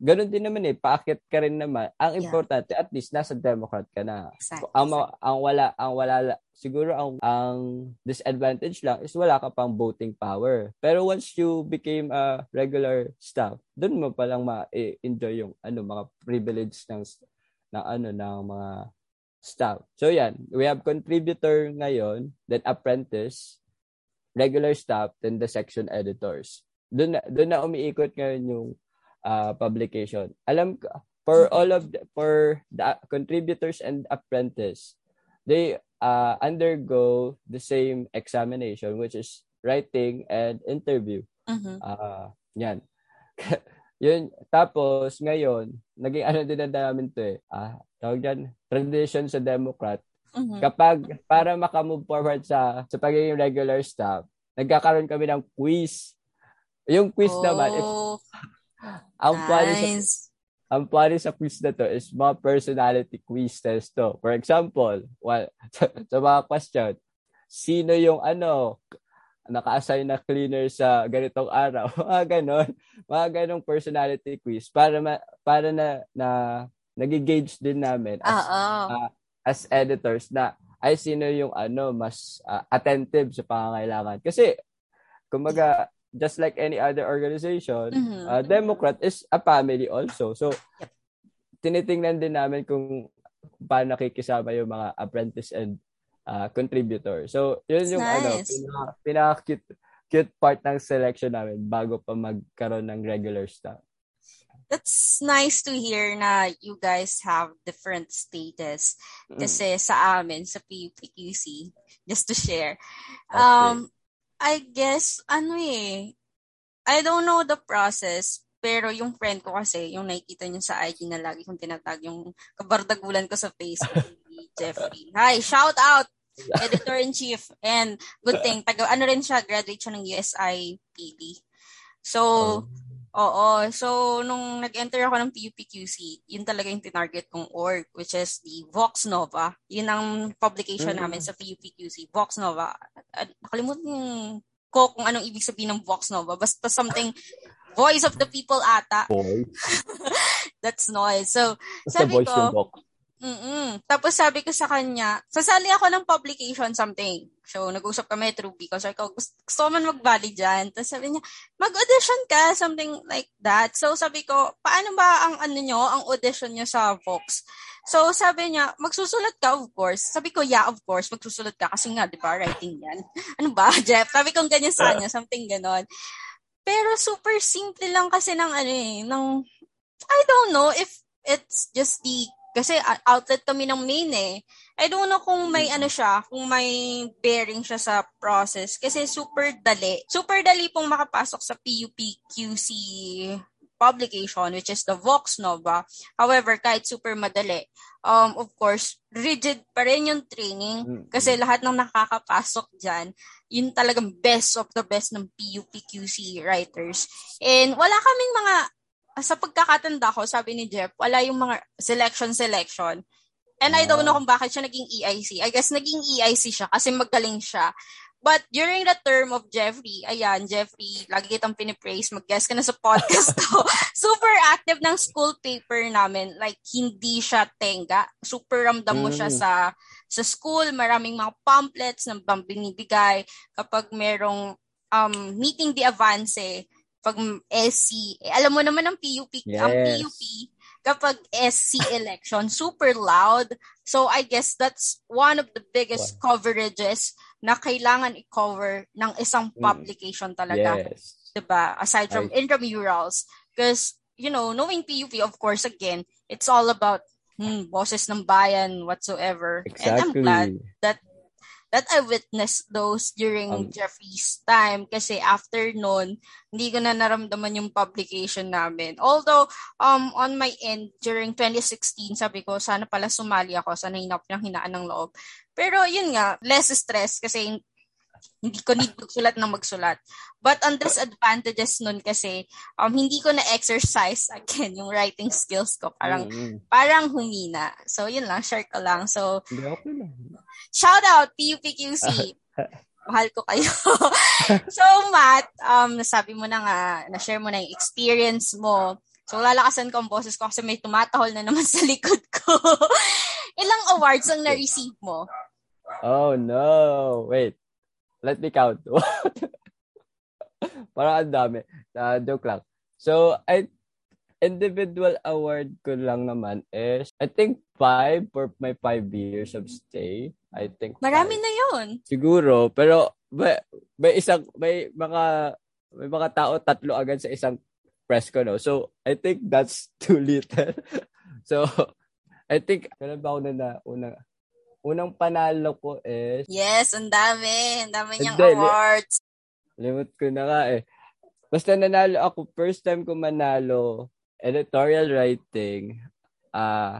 ganun din naman eh, paakit ka rin naman. Ang yeah. importante, at least nasa Democrat ka na. Exactly. Ang, ang wala, ang wala, siguro ang, ang disadvantage lang is wala ka pang voting power. Pero once you became a regular staff, doon mo palang ma-enjoy yung ano, mga privilege ng, ng ano, ng mga staff. So yan, we have contributor ngayon, then apprentice, regular staff, then the section editors. Doon na, doon na umiikot ngayon yung uh, publication. Alam ko, for mm-hmm. all of the, for the contributors and apprentice, they uh, undergo the same examination which is writing and interview. Mm-hmm. Uh, yan. yun, tapos ngayon, naging ano din na namin to eh. Ah, tawag dyan, tradition sa Democrat. Mm-hmm. Kapag, para makamove forward sa, sa pagiging regular staff, nagkakaroon kami ng quiz. Yung quiz oh. naman, if, ang nice. funny sa, ang funny sa quiz na to is mga personality quiz test to. For example, well, sa, sa mga question, sino yung ano, naka-assign na cleaner sa ganitong araw. mga ganon. Mga ganong personality quiz para ma, para na na nagigauge din namin as, uh, as editors na ay sino yung ano mas uh, attentive sa pangangailangan. Kasi kumbaga just like any other organization, mm-hmm. uh, Democrat is a family also. So, yep. tinitingnan din namin kung paano nakikisama yung mga apprentice and uh, contributor. So, yun yung ano, nice. ano, pinaka, pinaka cute, part ng selection namin bago pa magkaroon ng regular staff. That's nice to hear na you guys have different status. Kasi mm. sa amin, sa PUPQC, just to share. Um, I guess, ano eh, I don't know the process, pero yung friend ko kasi, yung nakikita niyo sa IG na lagi kong tinatag, yung kabardagulan ko sa Facebook, Jeffrey. Hi, shout out! Editor-in-Chief. And good thing, taga, ano rin siya, graduate siya ng USI PD. So, oh. Oo. So, nung nag-enter ako ng PUPQC, yun talaga yung tinarget kong org, which is the Vox Nova. Yun ang publication mm. namin sa PUPQC, Vox Nova. Nakalimutan yung ko kung anong ibig sabihin ng Vox Nova. Basta something, voice of the people ata. Voice. That's noise. So, Basta sabi voice ko, Mm-mm. Tapos sabi ko sa kanya, sasali ako ng publication something. So, nag-usap kami through because ko, gusto, gusto man mag-valley dyan. Tapos sabi niya, mag-audition ka, something like that. So, sabi ko, paano ba ang ano nyo, ang audition nyo sa Vox? So, sabi niya, magsusulat ka, of course. Sabi ko, yeah, of course, magsusulat ka. Kasi nga, di ba, writing yan. ano ba, Jeff? Sabi ko ganyan sa kanya, something ganon. Pero super simple lang kasi ng ano eh, ng, I don't know if it's just the kasi outlet kami ng main eh. I don't know kung may ano siya, kung may bearing siya sa process. Kasi super dali. Super dali pong makapasok sa PUPQC publication, which is the Vox Nova. However, kahit super madali, um, of course, rigid pa rin yung training kasi lahat ng nakakapasok dyan, yun talagang best of the best ng PUPQC writers. And wala kaming mga sa pagkakatanda ko, sabi ni Jeff, wala yung mga selection-selection. And I don't know kung bakit siya naging EIC. I guess naging EIC siya kasi magaling siya. But during the term of Jeffrey, ayan, Jeffrey, lagi kitang pinipraise, mag-guest ka na sa podcast ko. Super active ng school paper namin. Like, hindi siya tenga. Super ramdam mo siya mm. sa sa school. Maraming mga pamphlets na binibigay. Kapag merong um, meeting the avance, pag SC, eh, alam mo naman ang PUP, yes. ang PUP, kapag SC election, super loud. So I guess that's one of the biggest wow. coverages na kailangan i-cover ng isang mm. publication talaga. Yes. 'Di ba? Aside from I... intramurals. Because, you know, knowing PUP, of course, again, it's all about hmm, bosses ng bayan, whatsoever. Exactly. And I'm glad that that I witnessed those during um, Jeffrey's time kasi after noon, hindi ko na naramdaman yung publication namin. Although, um, on my end, during 2016, sabi ko, sana pala sumali ako, sana hinap ng hinaan ng loob. Pero yun nga, less stress kasi Hindi ko need magsulat na magsulat. But on disadvantages nun kasi, um, hindi ko na-exercise again yung writing skills ko. Parang, mm-hmm. parang humina. So, yun lang, share ko lang. So, okay lang. shout out, PUPQC. Mahal ko kayo. so, Matt, um, nasabi mo na nga, na-share mo na yung experience mo. So, lalakasan ko ang boses ko kasi may tumatahol na naman sa likod ko. Ilang awards ang na-receive mo? Oh, no. Wait. Let me count. Parang ang dami. Uh, joke lang. So, I individual award ko lang naman is, I think five for my five years of stay. I think Marami five. na yun. Siguro. Pero, may, may isang, may mga, may mga tao tatlo agad sa isang press ko, no? So, I think that's too little. so, I think, kailan ba ako na, na unang, unang panalo ko is... Yes, ang dami. Ang dami niyang Hindi, awards. Limot ko na nga eh. Basta nanalo ako, first time ko manalo, editorial writing, ah, uh,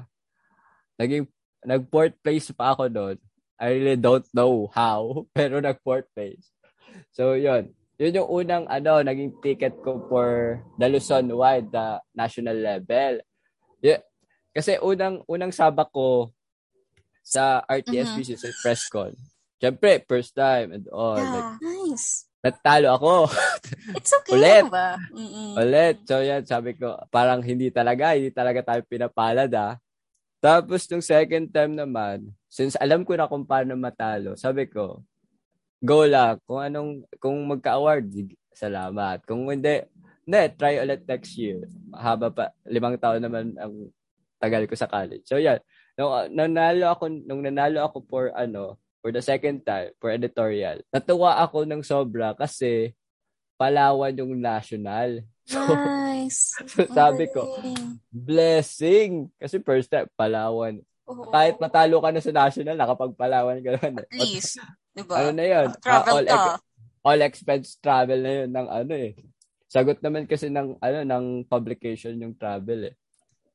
naging, nag-fourth place pa ako doon. I really don't know how, pero nag-fourth place. So, yun. Yun yung unang, ano, naging ticket ko for the Luzon-wide, the national level. Yeah. Kasi unang, unang sabak ko, sa RTSBC mm-hmm. sa press con. Siyempre, first time and all. Yeah, like, nice. Natalo ako. It's okay Ulit. ba? Mm-mm. Ulit. So yan, sabi ko, parang hindi talaga, hindi talaga tayo pinapalad ah. Tapos nung second time naman, since alam ko na kung paano matalo, sabi ko, go lang. Kung anong, kung magka-award, salamat. Kung hindi, hindi, try ulit next year. Haba pa, limang taon naman ang tagal ko sa college. So yan, nung nanalo ako nung nanalo ako for ano for the second time for editorial natuwa ako ng sobra kasi Palawan yung national. So, nice. so sabi ko blessing! Kasi first time Palawan. Oh. kahit matalo ka na sa national nakapagpalawan ka na at least diba? Ano na yun? Travel uh, all, all expense travel na yun ng ano eh. Sagot naman kasi ng ano ng publication yung travel eh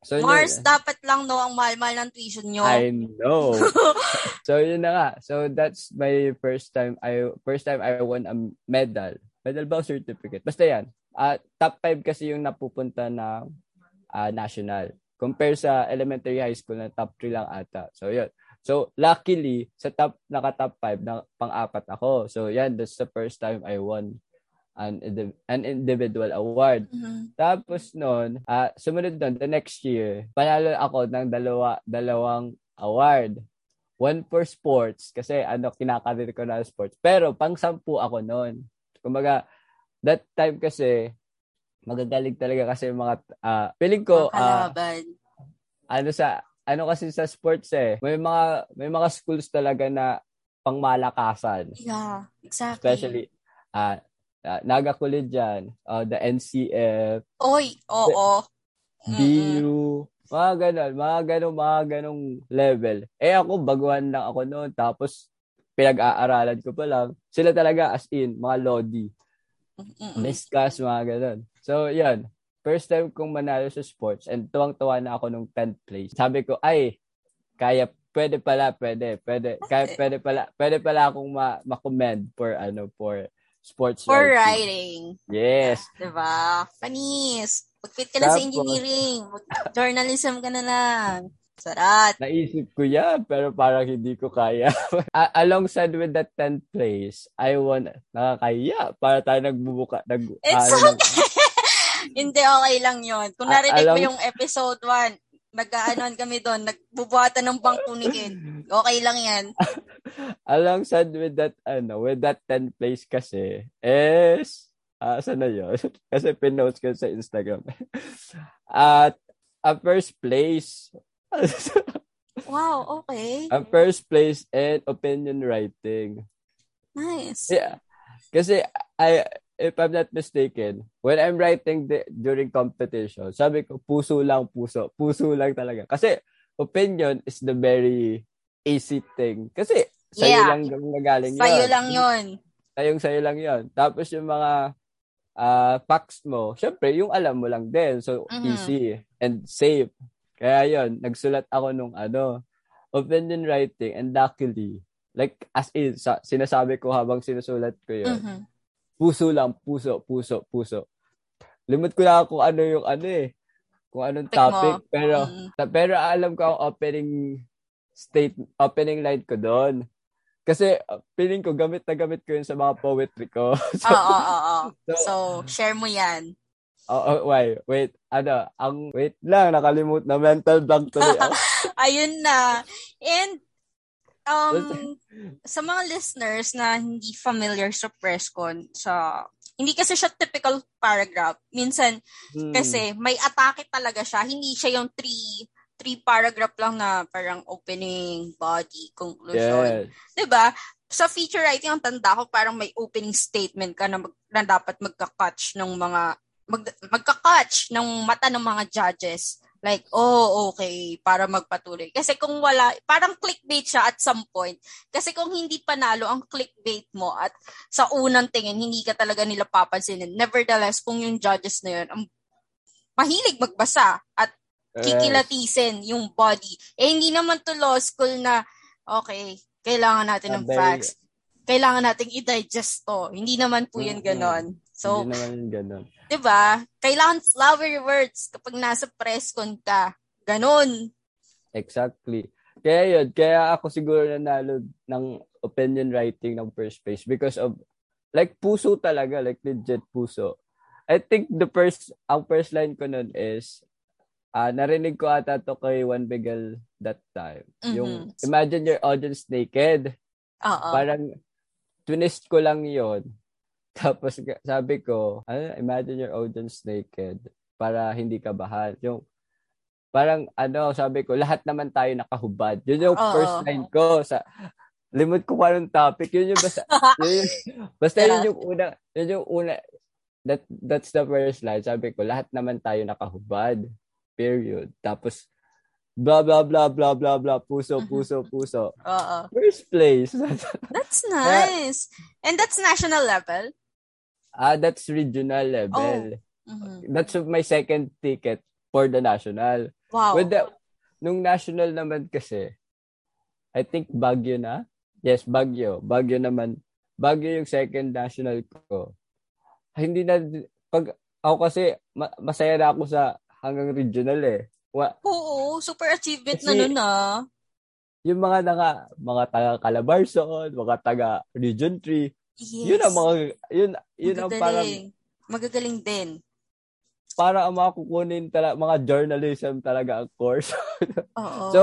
So, Mars, yun, dapat lang no ang mahal-mahal ng tuition nyo. I know. so yun na nga. So that's my first time I first time I won a medal. Medal ba o certificate? Basta yan. Uh, top 5 kasi yung napupunta na uh, national. Compare sa elementary high school na top 3 lang ata. So yun. So luckily sa top naka top 5 na pang-apat ako. So yan that's the first time I won an, an individual award. Mm-hmm. Tapos noon, uh, sumunod doon, the next year, panalo ako ng dalawa, dalawang award. One for sports, kasi ano, kinakarir ko na sports. Pero pang sampu ako noon. Kumbaga, that time kasi, magagaling talaga kasi mga, uh, feeling ko, uh, ano sa, ano kasi sa sports eh, may mga, may mga schools talaga na pangmalakasan. Yeah, exactly. Especially, uh, uh, Naga Collegian, uh, the NCF. Oy, oo. BU, mga ganon, mga ganon, mga ganong level. Eh ako, baguhan lang ako noon. Tapos, pinag-aaralan ko pa lang. Sila talaga, as in, mga Lodi. Discuss, mga ganon. So, yan. First time kong manalo sa sports and tuwang-tuwa na ako nung 10th place. Sabi ko, ay, kaya pwede pala, pwede, pwede, kaya pwede pala, pwede pala akong ma- ma-commend for ano, for sports For writing. writing. Yes. Diba? Panis. Mag-fit ka na sa engineering. Journalism ka na lang. Sarat. Naisip ko yan, pero parang hindi ko kaya. alongside with that 10th place, I won, nakakaya, para tayo nagbubuka. Nag, It's uh, okay. hindi, okay lang yon Kung narinig along... mo yung episode 1, nag-aanon kami doon, nagbubuhatan ng bangkunikid. Okay lang yan. Alongside with that, ano, with that 10 place kasi, is, uh, saan na yun? kasi pinotes ko sa Instagram. At, a first place. wow, okay. A first place in opinion writing. Nice. Yeah. Kasi, I, if I'm not mistaken, when I'm writing the, during competition, sabi ko, puso lang, puso. Puso lang talaga. Kasi, opinion is the very easy thing. Kasi, sa'yo yeah. lang gagaling yun. Sa'yo lang yun. Sa'yo, sa'yo lang yun. Tapos yung mga uh, facts mo, syempre, yung alam mo lang din. So, mm-hmm. easy and safe. Kaya yun, nagsulat ako nung ano, opinion writing and luckily, Like, as in, sa, sinasabi ko habang sinusulat ko yun. Mm-hmm. Puso lang, puso, puso, puso. Limit ko na kung ano yung ano eh. Kung anong topic. Mo. Pero, mm-hmm. pero alam ko ang opening state, opening line ko doon. Kasi uh, feeling ko gamit na gamit ko yun sa mga poetry ko. so, oo, oo, oo. So, so, share mo yan. Oh, oh, wait, wait. Ano, ang, wait lang, nakalimut na mental blank tuloy. Ayun na. And, um, sa mga listeners na hindi familiar sa press con, sa hindi kasi siya typical paragraph. Minsan, hmm. kasi may atake talaga siya. Hindi siya yung three three paragraph lang na parang opening, body, conclusion. Yes. 'Di ba? Sa feature writing ang tanda ko parang may opening statement ka na, mag, na dapat magka-catch ng mga mag, magka-catch ng mata ng mga judges Like, oh, okay, para magpatuloy. Kasi kung wala, parang clickbait siya at some point. Kasi kung hindi panalo ang clickbait mo at sa unang tingin, hindi ka talaga nila papansinin. Nevertheless, kung yung judges na yun, ang mahilig magbasa at kikilatisin yung body. Eh, hindi naman to law school na, okay, kailangan natin ng facts. Kailangan nating i-digest to. Hindi naman po yun ganon. So, hindi naman yun ganon. ba? Kailangan flowery words kapag nasa press con ka. Ganon. Exactly. Kaya yun, kaya ako siguro nanalo ng opinion writing ng first place because of like puso talaga, like legit puso. I think the first ang first line ko nun is uh, narinig ko ata to kay Juan Begal that time. Mm-hmm. Yung imagine your audience naked. Oo. Parang twist ko lang yon tapos sabi ko, ano, imagine your audience naked para hindi ka bahal. Yung parang ano, sabi ko, lahat naman tayo nakahubad. Yun yung oh, first line ko sa limit ko pa ng topic. Yun yung basta, yun, basta yeah. yun yung una, yun yung una, that, that's the first line. Sabi ko, lahat naman tayo nakahubad. Period. Tapos, blah, blah, blah, blah, blah, blah, puso, puso, puso. Oo. First place. that's nice. And that's national level? Ah, that's regional level. Oh. Mm-hmm. That's my second ticket for the national. Wow. With the, nung national naman kasi, I think Baguio na. Yes, Baguio. Baguio naman. Baguio yung second national ko. Hindi na, pag ako kasi, ma- masaya na ako sa hanggang regional eh. Wa- Oo, super achievement kasi, na nun ah. Yung mga naka, mga taga Calabarzon, mga taga Region 3, Yes. Yun ang mga, yun, yun ang parang, Magagaling din. Para ang mga kukunin talaga, mga journalism talaga ang course. Oo. so,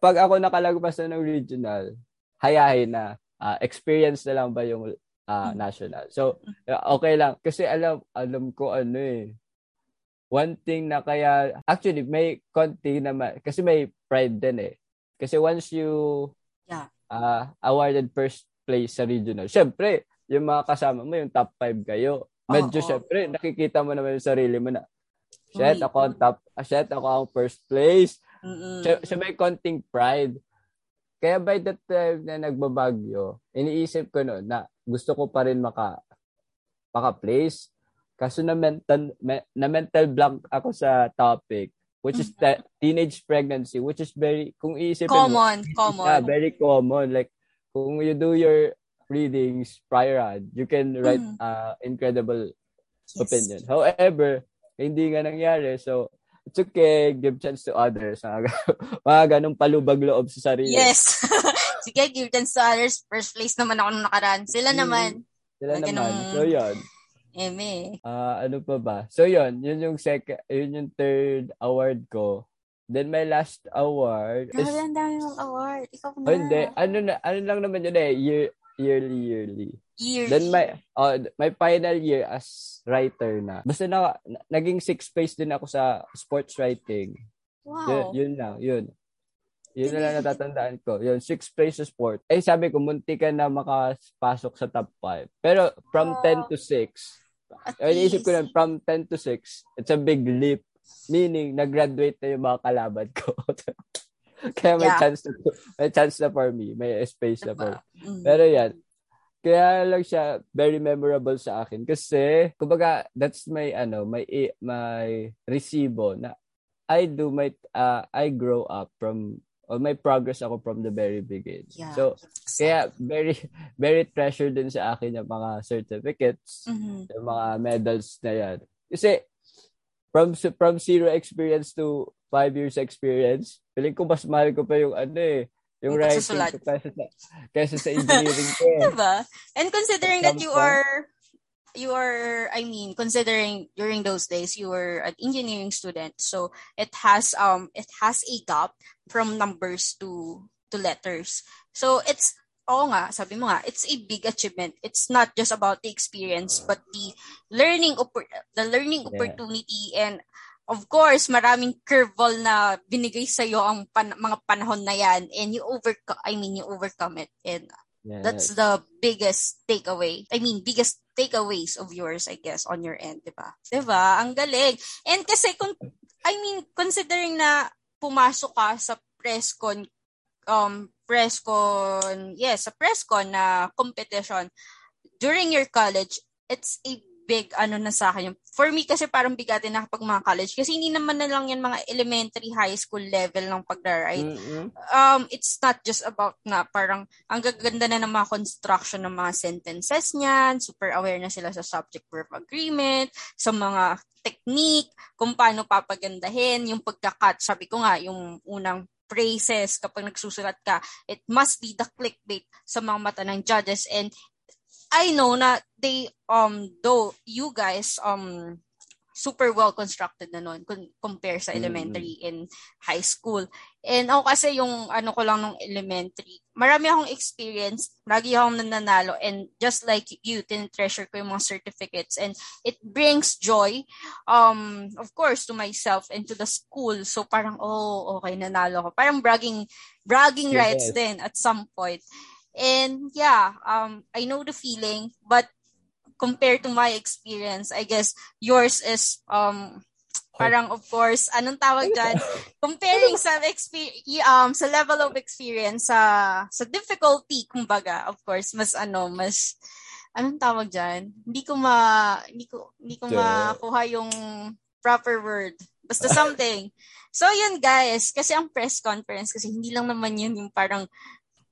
pag ako nakalagpas na ng regional, hayahin na. Uh, experience na lang ba yung uh, national. So, okay lang. Kasi alam, alam ko ano eh. One thing na kaya, actually, may konti naman, kasi may pride din eh. Kasi once you yeah. uh, awarded first place sa regional. Siyempre, yung mga kasama mo, yung top 5 kayo. Medyo oh, syempre, nakikita mo naman yung sarili mo na, shit, ako ang top, ah, shit, ako ang first place. So, may konting pride. Kaya by the time na nagbabagyo, iniisip ko noon na gusto ko pa rin maka, maka-place. Kaso na mental, na mental blank ako sa topic which is te- teenage pregnancy which is very kung iisipin common mo, common yeah, very common like kung you do your readings prior on, you can write mm. uh, incredible yes. opinion. However, hindi nga nangyari. So, it's okay. Give chance to others. Mga ganong palubag loob sa sarili. Yes. Sige, give chance to others. First place naman ako nung nakaraan. Sila hmm. naman. Sila naman. Ganong... So, yun. Eme. Uh, ano pa ba? So, yun. Yun yung second, yun yung third award ko. Then my last award is... ang dami mong award. Ikaw na. Oh, hindi. Ano, na, ano lang naman yun eh. Year, yearly, yearly. Yearly. Then my, oh, my final year as writer na. Basta na, naging sixth place din ako sa sports writing. Wow. Yun, yun lang, yun. Yun na lang natatandaan ko. Yun, sixth place sa sport. Eh, sabi ko, munti ka na makapasok sa top 5. Pero from wow. 10 to 6, ay, isip ko na, from 10 to 6, it's a big leap Meaning, nag-graduate na yung mga kalaban ko. Kaya may yeah. chance na, may chance na for me. May space na for mm-hmm. Pero yan, kaya lang siya very memorable sa akin kasi kumbaga that's my ano my my resibo na I do my uh, I grow up from or may progress ako from the very beginning. Yeah, so, exactly. kaya very, very treasure din sa akin yung mga certificates, Mhm. yung mga medals na yan. Kasi, from from zero experience to five years experience, feeling ko mas mahal ko pa yung ano eh, yung writing ko kaysa sa, kaysa sa engineering ko eh. Diba? And considering that you are you are I mean considering during those days you were an engineering student so it has um it has a gap from numbers to to letters. So it's oo nga, sabi mo nga, it's a big achievement. It's not just about the experience but the learning oppor- the learning Yeah. opportunity and of course, maraming curveball na binigay sa iyo ang pan- mga panahon na yan and you overcome I mean you overcome it and Yes. that's the biggest takeaway. I mean, biggest takeaways of yours, I guess, on your end, di ba? Di ba? Ang galing. And kasi, kung, I mean, considering na pumasok ka sa presscon, um, presscon, yes, sa presscon na competition during your college, it's a big ano na sa akin. For me kasi parang bigatin na kapag mga college kasi hindi naman na lang yan mga elementary, high school level ng pag-ride Mm-mm. um, it's not just about na parang ang gaganda na ng mga construction ng mga sentences niyan, super aware na sila sa subject verb agreement, sa mga technique, kung paano papagandahin, yung pagkakat, sabi ko nga, yung unang phrases kapag nagsusulat ka, it must be the clickbait sa mga mata ng judges and I know na they um though you guys um super well constructed na noon compare sa elementary and high school. And ako kasi yung ano ko lang nung elementary, marami akong experience, lagi akong nananalo and just like you, tinitreasure ko yung mga certificates and it brings joy um of course to myself and to the school. So parang oh, okay nanalo ako. Parang bragging bragging Yes. rights din at some point. And yeah, um I know the feeling but compared to my experience, I guess yours is um parang of course anong tawag diyan comparing sa um sa level of experience sa sa difficulty kumbaga of course mas ano mas anong tawag diyan hindi ko ma hindi ko hindi ko makuha yung proper word. Basta something. So yun guys kasi ang press conference kasi hindi lang naman yun yung parang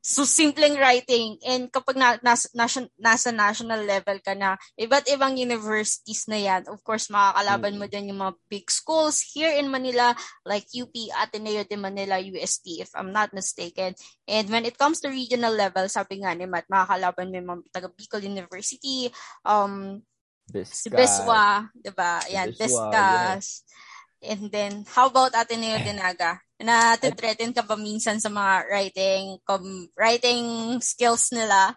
so simpleng writing and kapag na, nasa, nasa, nasa national level ka na iba't ibang universities na yan of course makakalaban mo din yung mga big schools here in Manila like UP Ateneo de Manila UST if I'm not mistaken and when it comes to regional level sabi nga ni Matt makakalaban mo yung mga taga Bicol University um si Bisca. Beswa, 'di ba? Si Yan, Beswa, Bescas. And then how about Ateneo de Naga? Na threaten ka ba minsan sa mga writing com, writing skills nila?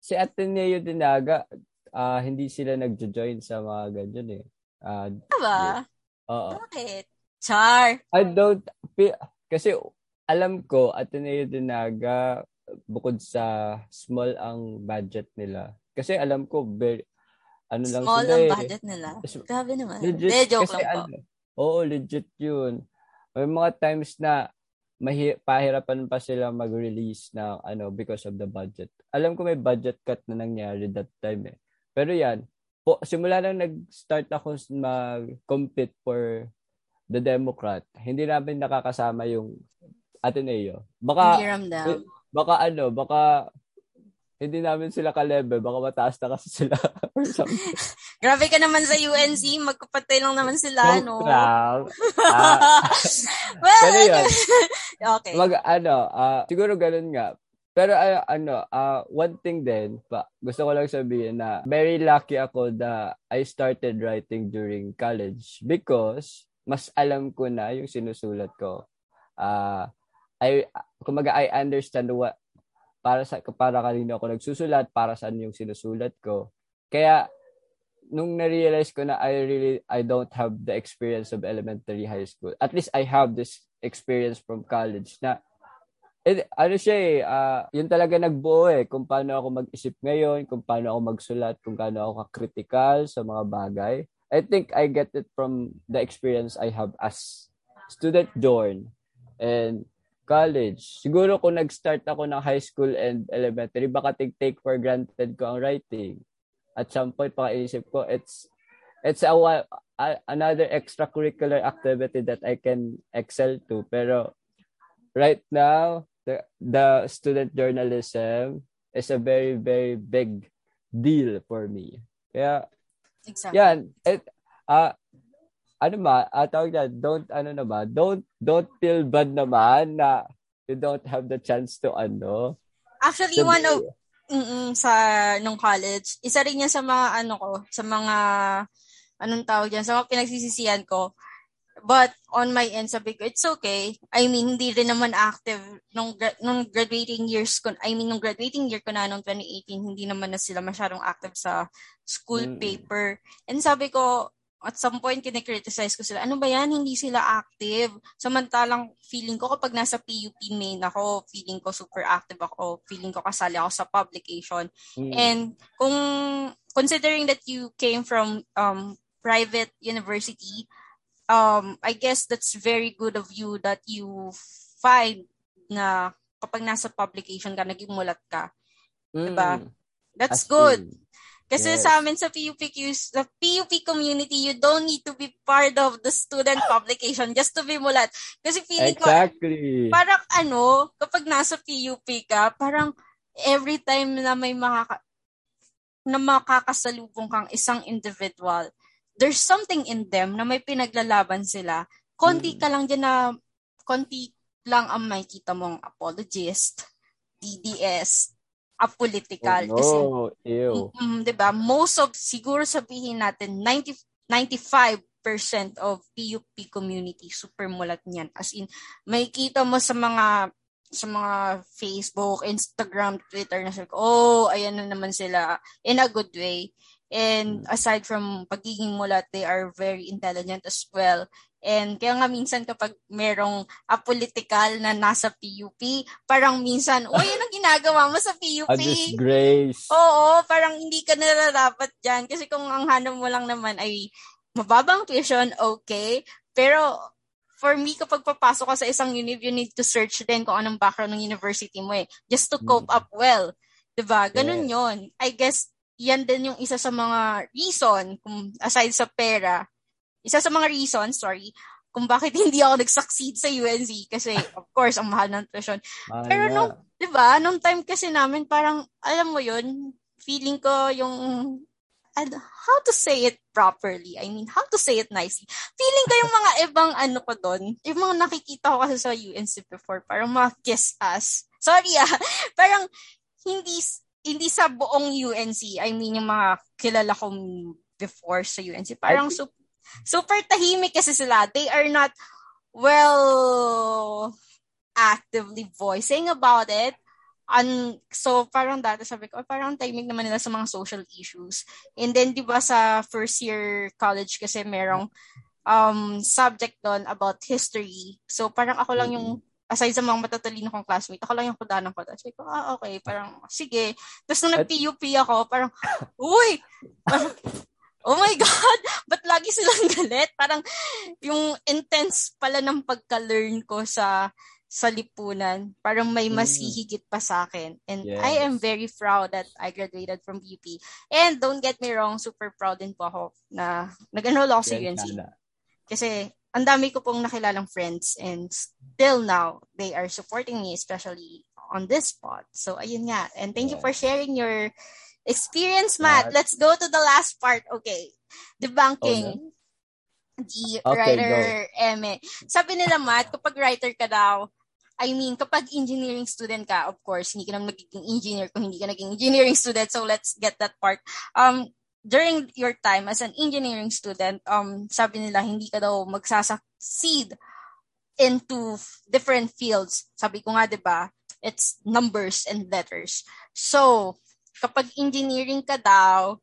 Si Ateneo Dinaga, ah hindi sila nagjo-join sa mga ganyan eh. Ah, Diba? oo. Bakit? Char. I don't feel, kasi alam ko Ateneo Dinaga bukod sa small ang budget nila. Kasi alam ko very, ano lang Small sila ang eh. budget nila. Grabe naman. Legit. De, joke kasi lang po. ano, oo, legit yun. May mga times na mahi- pahirapan pa sila mag-release na ano because of the budget. Alam ko may budget cut na nangyari that time eh. Pero yan, po, simula nang nag-start ako mag-compete for the Democrat, hindi namin nakakasama yung Ateneo. Baka, baka ano, baka hindi namin sila ka-level, baka mataas na kasi sila. Grabe ka naman sa UNC. Magkapatay lang naman sila, no? Lang. Ah, well, Pero yun. okay. Mag ano, ah, siguro ganun nga. Pero ah, ano, ah, one thing din, pa, gusto ko lang sabihin na very lucky ako that I started writing during college because mas alam ko na yung sinusulat ko. Ah, I kumaga I understand what para sa para kanino ako nagsusulat, para saan yung sinusulat ko. Kaya nung na-realize ko na I really I don't have the experience of elementary high school. At least I have this experience from college na eh, ano siya eh, ah, yun talaga nagbuo eh, kung paano ako mag-isip ngayon, kung paano ako magsulat, kung paano ako ka-critical sa mga bagay. I think I get it from the experience I have as student dorn and college. Siguro kung nag-start ako ng high school and elementary, baka take for granted ko ang writing. At some point, pakaisip ko, it's it's a, a- another extracurricular activity that I can excel to. Pero right now, the, the student journalism is a very, very big deal for me. Kaya, exactly. yan. It, uh, ano ma, uh, tawag na, don't, ano naman, don't, don't feel bad naman na you don't have the chance to ano. Actually, to one be, of, mm sa nung college, isa rin yan sa mga ano ko, sa mga anong tawag yan, sa mga pinagsisisihan ko. But on my end, sabi ko, it's okay. I mean, hindi rin naman active nung, nung graduating years ko. I mean, nung graduating year ko na nung 2018, hindi naman na sila masyadong active sa school mm. paper. And sabi ko, at some point, kine-criticize ko sila, ano ba yan, hindi sila active. Samantalang feeling ko kapag nasa PUP main ako, feeling ko super active ako, feeling ko kasali ako sa publication. Mm. And kung considering that you came from um, private university, um, I guess that's very good of you that you find na kapag nasa publication ka, naging mulat ka. Mm. Diba? That's As good. In kasi yes. sa amin sa PUPQ, sa PUP community, you don't need to be part of the student publication just to be mulat. Kasi feeling exactly. ko, parang ano, kapag nasa PUP ka, parang every time na may makaka, na makakasalubong kang isang individual, there's something in them na may pinaglalaban sila. Konti mm. ka lang dyan na, konti lang ang makita mong apologist, DDS, apolitical. Oh, no. Kasi, Ew. Mm, 'di ba? Most of siguro sabihin natin 90 95% of PUP community super mulat niyan. As in, may kita mo sa mga sa mga Facebook, Instagram, Twitter na sila, oh, ayan na naman sila in a good way. And hmm. aside from pagiging mulat, they are very intelligent as well. And kaya nga minsan kapag merong apolitical na nasa PUP, parang minsan, uy, anong ginagawa mo sa PUP? A disgrace. Oo, parang hindi ka nararapat dyan. Kasi kung ang hanap mo lang naman ay mababang tuition, okay. Pero for me, kapag papasok ka sa isang univ, you need to search din kung anong background ng university mo eh. Just to cope mm. up well. Diba? Ganun yeah. yon I guess, yan din yung isa sa mga reason, kung aside sa pera, isa sa mga reasons, sorry, kung bakit hindi ako nag-succeed sa UNC kasi of course ang mahal ng tuition. Pero nung 'di ba, nung time kasi namin parang alam mo 'yun, feeling ko yung and how to say it properly. I mean, how to say it nicely. Feeling ko yung mga ibang ano ko doon, yung mga nakikita ko kasi sa UNC before, parang mga kiss ass. Sorry ah, parang hindi hindi sa buong UNC. I mean, yung mga kilala kong before sa UNC. Parang I, super super tahimik kasi sila. They are not well actively voicing about it. And so parang dati sabi ko, parang timing naman nila sa mga social issues. And then 'di ba sa first year college kasi merong um subject doon about history. So parang ako lang yung aside sa mga matatalino kong classmate, ako lang yung kudanan ko. Sabi ko, ah, okay, parang, sige. Tapos nung nag-PUP ako, parang, uy! Parang, oh my God, ba't lagi silang galit? Parang yung intense pala ng pagka-learn ko sa sa lipunan. Parang may mas mm. hihigit pa sa akin. And yes. I am very proud that I graduated from UP. And don't get me wrong, super proud din po ako na nag-enroll ako sa UNC. Kasi ang dami ko pong nakilalang friends and still now, they are supporting me, especially on this spot. So, ayun nga. And thank yeah. you for sharing your Experience, Matt. Let's go to the last part. Okay. Debunking. Okay. The okay, writer Eme. Sabi nila, Matt, kapag writer ka daw, I mean, kapag engineering student ka, of course, hindi ka naman magiging engineer kung hindi ka naging engineering student. So, let's get that part. Um, during your time as an engineering student, um, sabi nila, hindi ka daw magsasucceed into different fields. Sabi ko nga, di ba, it's numbers and letters. So, kapag engineering ka daw,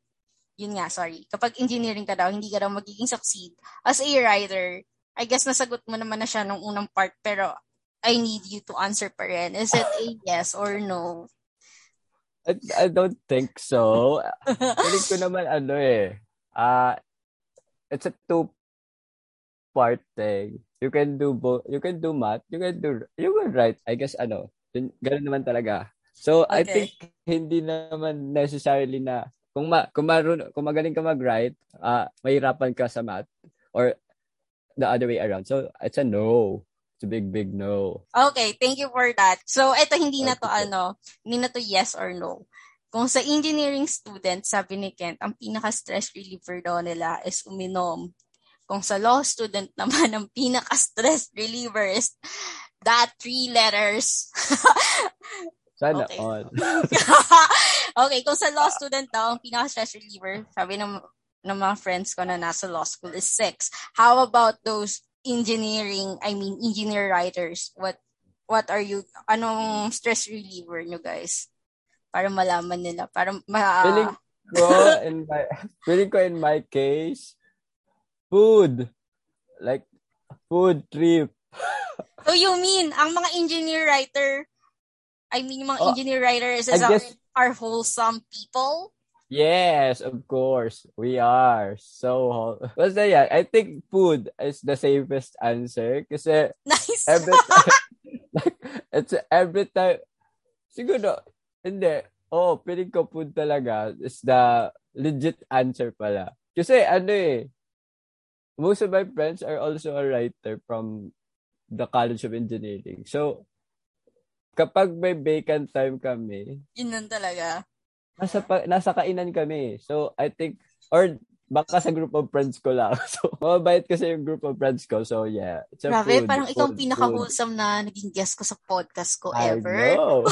yun nga, sorry, kapag engineering ka daw, hindi ka daw magiging succeed. As a writer, I guess nasagot mo naman na siya nung unang part, pero I need you to answer pa rin. Is it a yes or no? I, I don't think so. Feeling ko naman ano eh. Uh, it's a two part thing. You can do both. You can do math. You can do you can write. I guess ano. Ganun naman talaga. So, okay. I think hindi naman necessarily na kung ma kung, marun, kung magaling ka mag-write, uh, mahirapan ka sa math or the other way around. So, it's a no. It's a big, big no. Okay, thank you for that. So, ito hindi na to ano, hindi na to yes or no. Kung sa engineering student, sabi ni Kent, ang pinaka-stress reliever daw nila is uminom. Kung sa law student naman, ang pinaka-stress reliever is that three letters. Sana okay. all. okay, kung sa law student daw, ang pinaka-stress reliever, sabi ng, ng mga friends ko na nasa law school is sex. How about those engineering, I mean, engineer writers, what what are you, anong stress reliever nyo guys? Para malaman nila, para ma... Feeling ko, in my, feeling ko in my case, food. Like, food trip. so you mean, ang mga engineer writer, I mean, yung mga oh, engineer writers is guess, are wholesome people? Yes, of course. We are. So, basta yan. I think food is the safest answer. Kasi, nice. every time, it's every time, siguro, hindi. Oh, piling ko food talaga is the legit answer pala. Kasi, ano eh, most of my friends are also a writer from the College of Engineering. So, kapag may vacant time kami, yun lang talaga nasa, pa, nasa kainan kami. So, I think, or baka sa group of friends ko lang. So, mabait kasi yung group of friends ko. So, yeah. It's a Grabe, food, parang food, ikaw ang pinaka-wholesome na naging guest ko sa podcast ko I ever. Know.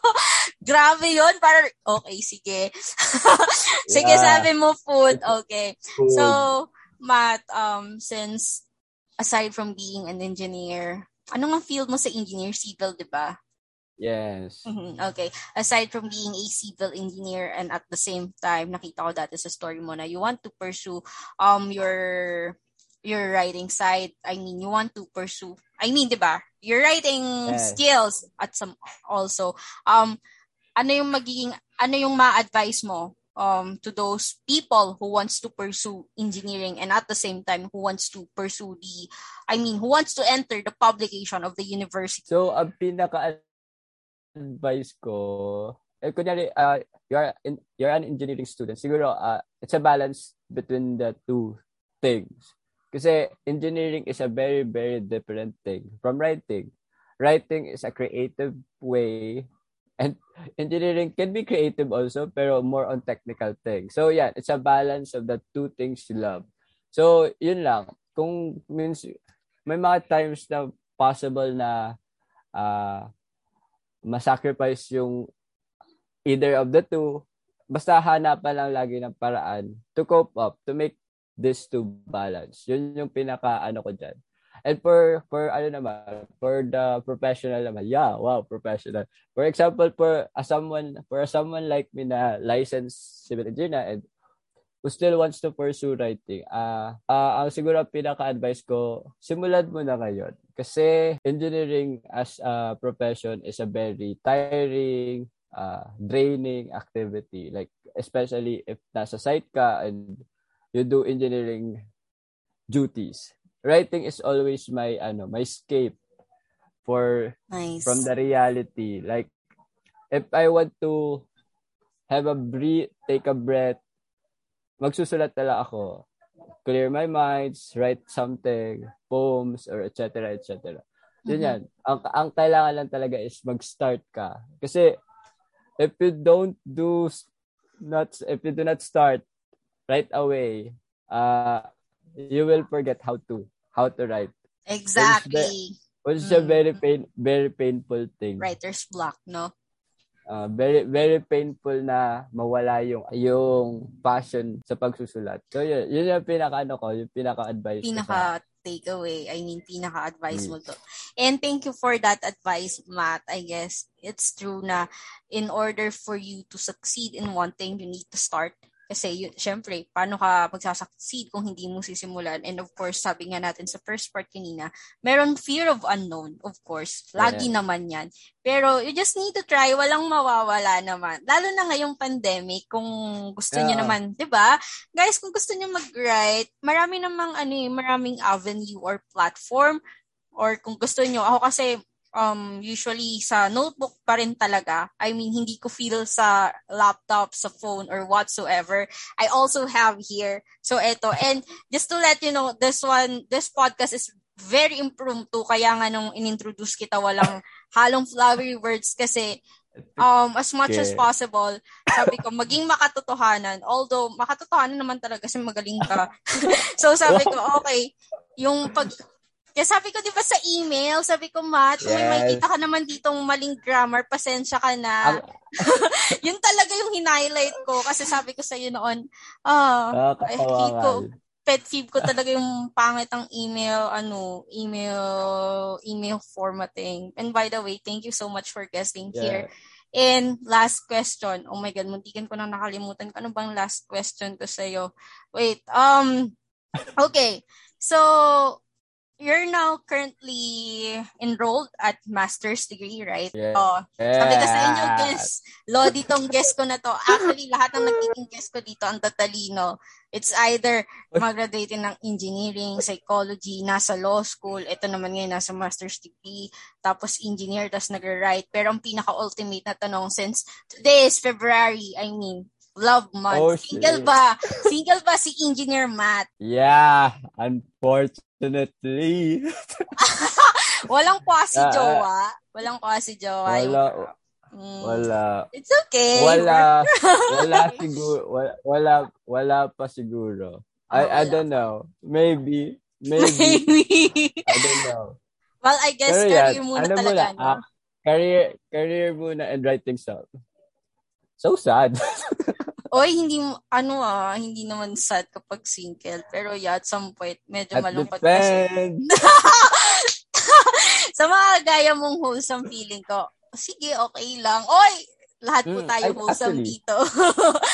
Grabe yun. Parang, okay, sige. sige, yeah. sabi mo food. Okay. Food. So, Matt, um, since aside from being an engineer, ano nga field mo sa engineer civil, di ba? Yes. Mm-hmm. Okay. Aside from being a civil engineer and at the same time, nakita ko dati sa story mo na you want to pursue um your your writing side. I mean, you want to pursue. I mean, 'di ba? Your writing yes. skills at some also um ano yung magiging ano yung ma-advise mo um to those people who wants to pursue engineering and at the same time who wants to pursue the I mean who wants to enter the publication of the university. So ang pinaka advice ko, eh, kunyari, uh, you're, in, you're an engineering student, siguro, uh, it's a balance between the two things. Kasi engineering is a very, very different thing from writing. Writing is a creative way and engineering can be creative also pero more on technical things. So yeah, it's a balance of the two things you love. So yun lang. Kung means may mga times na possible na uh, masacrifice yung either of the two. Basta hanapan lang lagi ng paraan to cope up, to make this to balance. Yun yung pinaka ano ko dyan. And for, for ano naman, for the professional naman, yeah, wow, professional. For example, for a someone, for a someone like me na licensed civil engineer and who still wants to pursue writing, uh, uh, ang siguro pinaka-advice ko, simulan mo na ngayon. Kasi engineering as a profession is a very tiring, uh, draining activity. Like, especially if nasa site ka and you do engineering duties. Writing is always my, ano, my escape for, nice. from the reality. Like, if I want to have a breathe, take a breath, magsusulat tala ako. Clear my minds, write something, poems, or etc. etc. Yun mm-hmm. yan. Ang, ang kailangan lang talaga is mag-start ka. Kasi, if you don't do, not, if you do not start right away, uh, you will forget how to, how to write. Exactly. Which is, a, which is mm. a very pain, very painful thing. Writer's block, no? Uh, very very painful na mawala yung yung passion sa pagsusulat. So yun, yun yung pinaka ano ko, yung pinaka advice pinaka takeaway. I mean, pinaka advice mo to. And thank you for that advice, Matt. I guess it's true na in order for you to succeed in one thing, you need to start kasi, yun, syempre, paano ka magsasucceed kung hindi mo sisimulan? And of course, sabi nga natin sa first part kanina, meron fear of unknown, of course. Lagi yeah. naman yan. Pero you just need to try. Walang mawawala naman. Lalo na ngayong pandemic, kung gusto yeah. niyo naman, di ba? Guys, kung gusto niyo mag-write, marami namang ano, eh, maraming avenue or platform or kung gusto niyo, ako kasi um, usually sa notebook pa rin talaga. I mean, hindi ko feel sa laptop, sa phone, or whatsoever. I also have here. So, eto. And just to let you know, this one, this podcast is very impromptu. Kaya nga nung inintroduce kita, walang halong flowery words kasi um, as much okay. as possible, sabi ko, maging makatotohanan. Although, makatotohanan naman talaga kasi magaling ka. so, sabi ko, okay, yung pag, kaya sabi ko, di ba sa email, sabi ko, Matt, yes. may makita ka naman ditong maling grammar, pasensya ka na. yun talaga yung hinighlight ko kasi sabi ko sa iyo noon, uh, I hate ko, pet peeve ko talaga yung pangit ang email, ano, email, email formatting. And by the way, thank you so much for guesting yeah. here. And last question. Oh my God, muntikan ko nang nakalimutan. Ano bang last question ko sa'yo? Wait, um, okay. So, you're now currently enrolled at master's degree, right? Yeah. Oh, sabi ko sa inyo, guess, Lodi tong guess ko na to. Actually, lahat ng nagiging guess ko dito ang tatalino. It's either mag-graduate ng engineering, psychology, nasa law school, ito naman ngayon nasa master's degree, tapos engineer, tapos nag-write. Pero ang pinaka-ultimate na tanong since today is February, I mean, love month. Oh, Single ba? Single ba si Engineer Matt? Yeah, unfortunately. Walang kwa si uh, Jowa. Walang kwa si Jowa. Wala. Mm, wala. It's okay. Wala. wala siguro. Wala, wala, wala pa siguro. Oh, I, I don't know. Maybe. Maybe. Maybe. I don't know. Well, I guess Pero career yan, muna ano talaga. Muna, no? ah, career, career muna and writing stuff. So sad. Oy, hindi ano ah, hindi naman sad kapag single. Pero yeah, at some point, medyo at malungkot kasi. Sa mga gaya mong wholesome feeling ko, sige, okay lang. Oy, lahat po mm, tayo mm, wholesome actually, dito.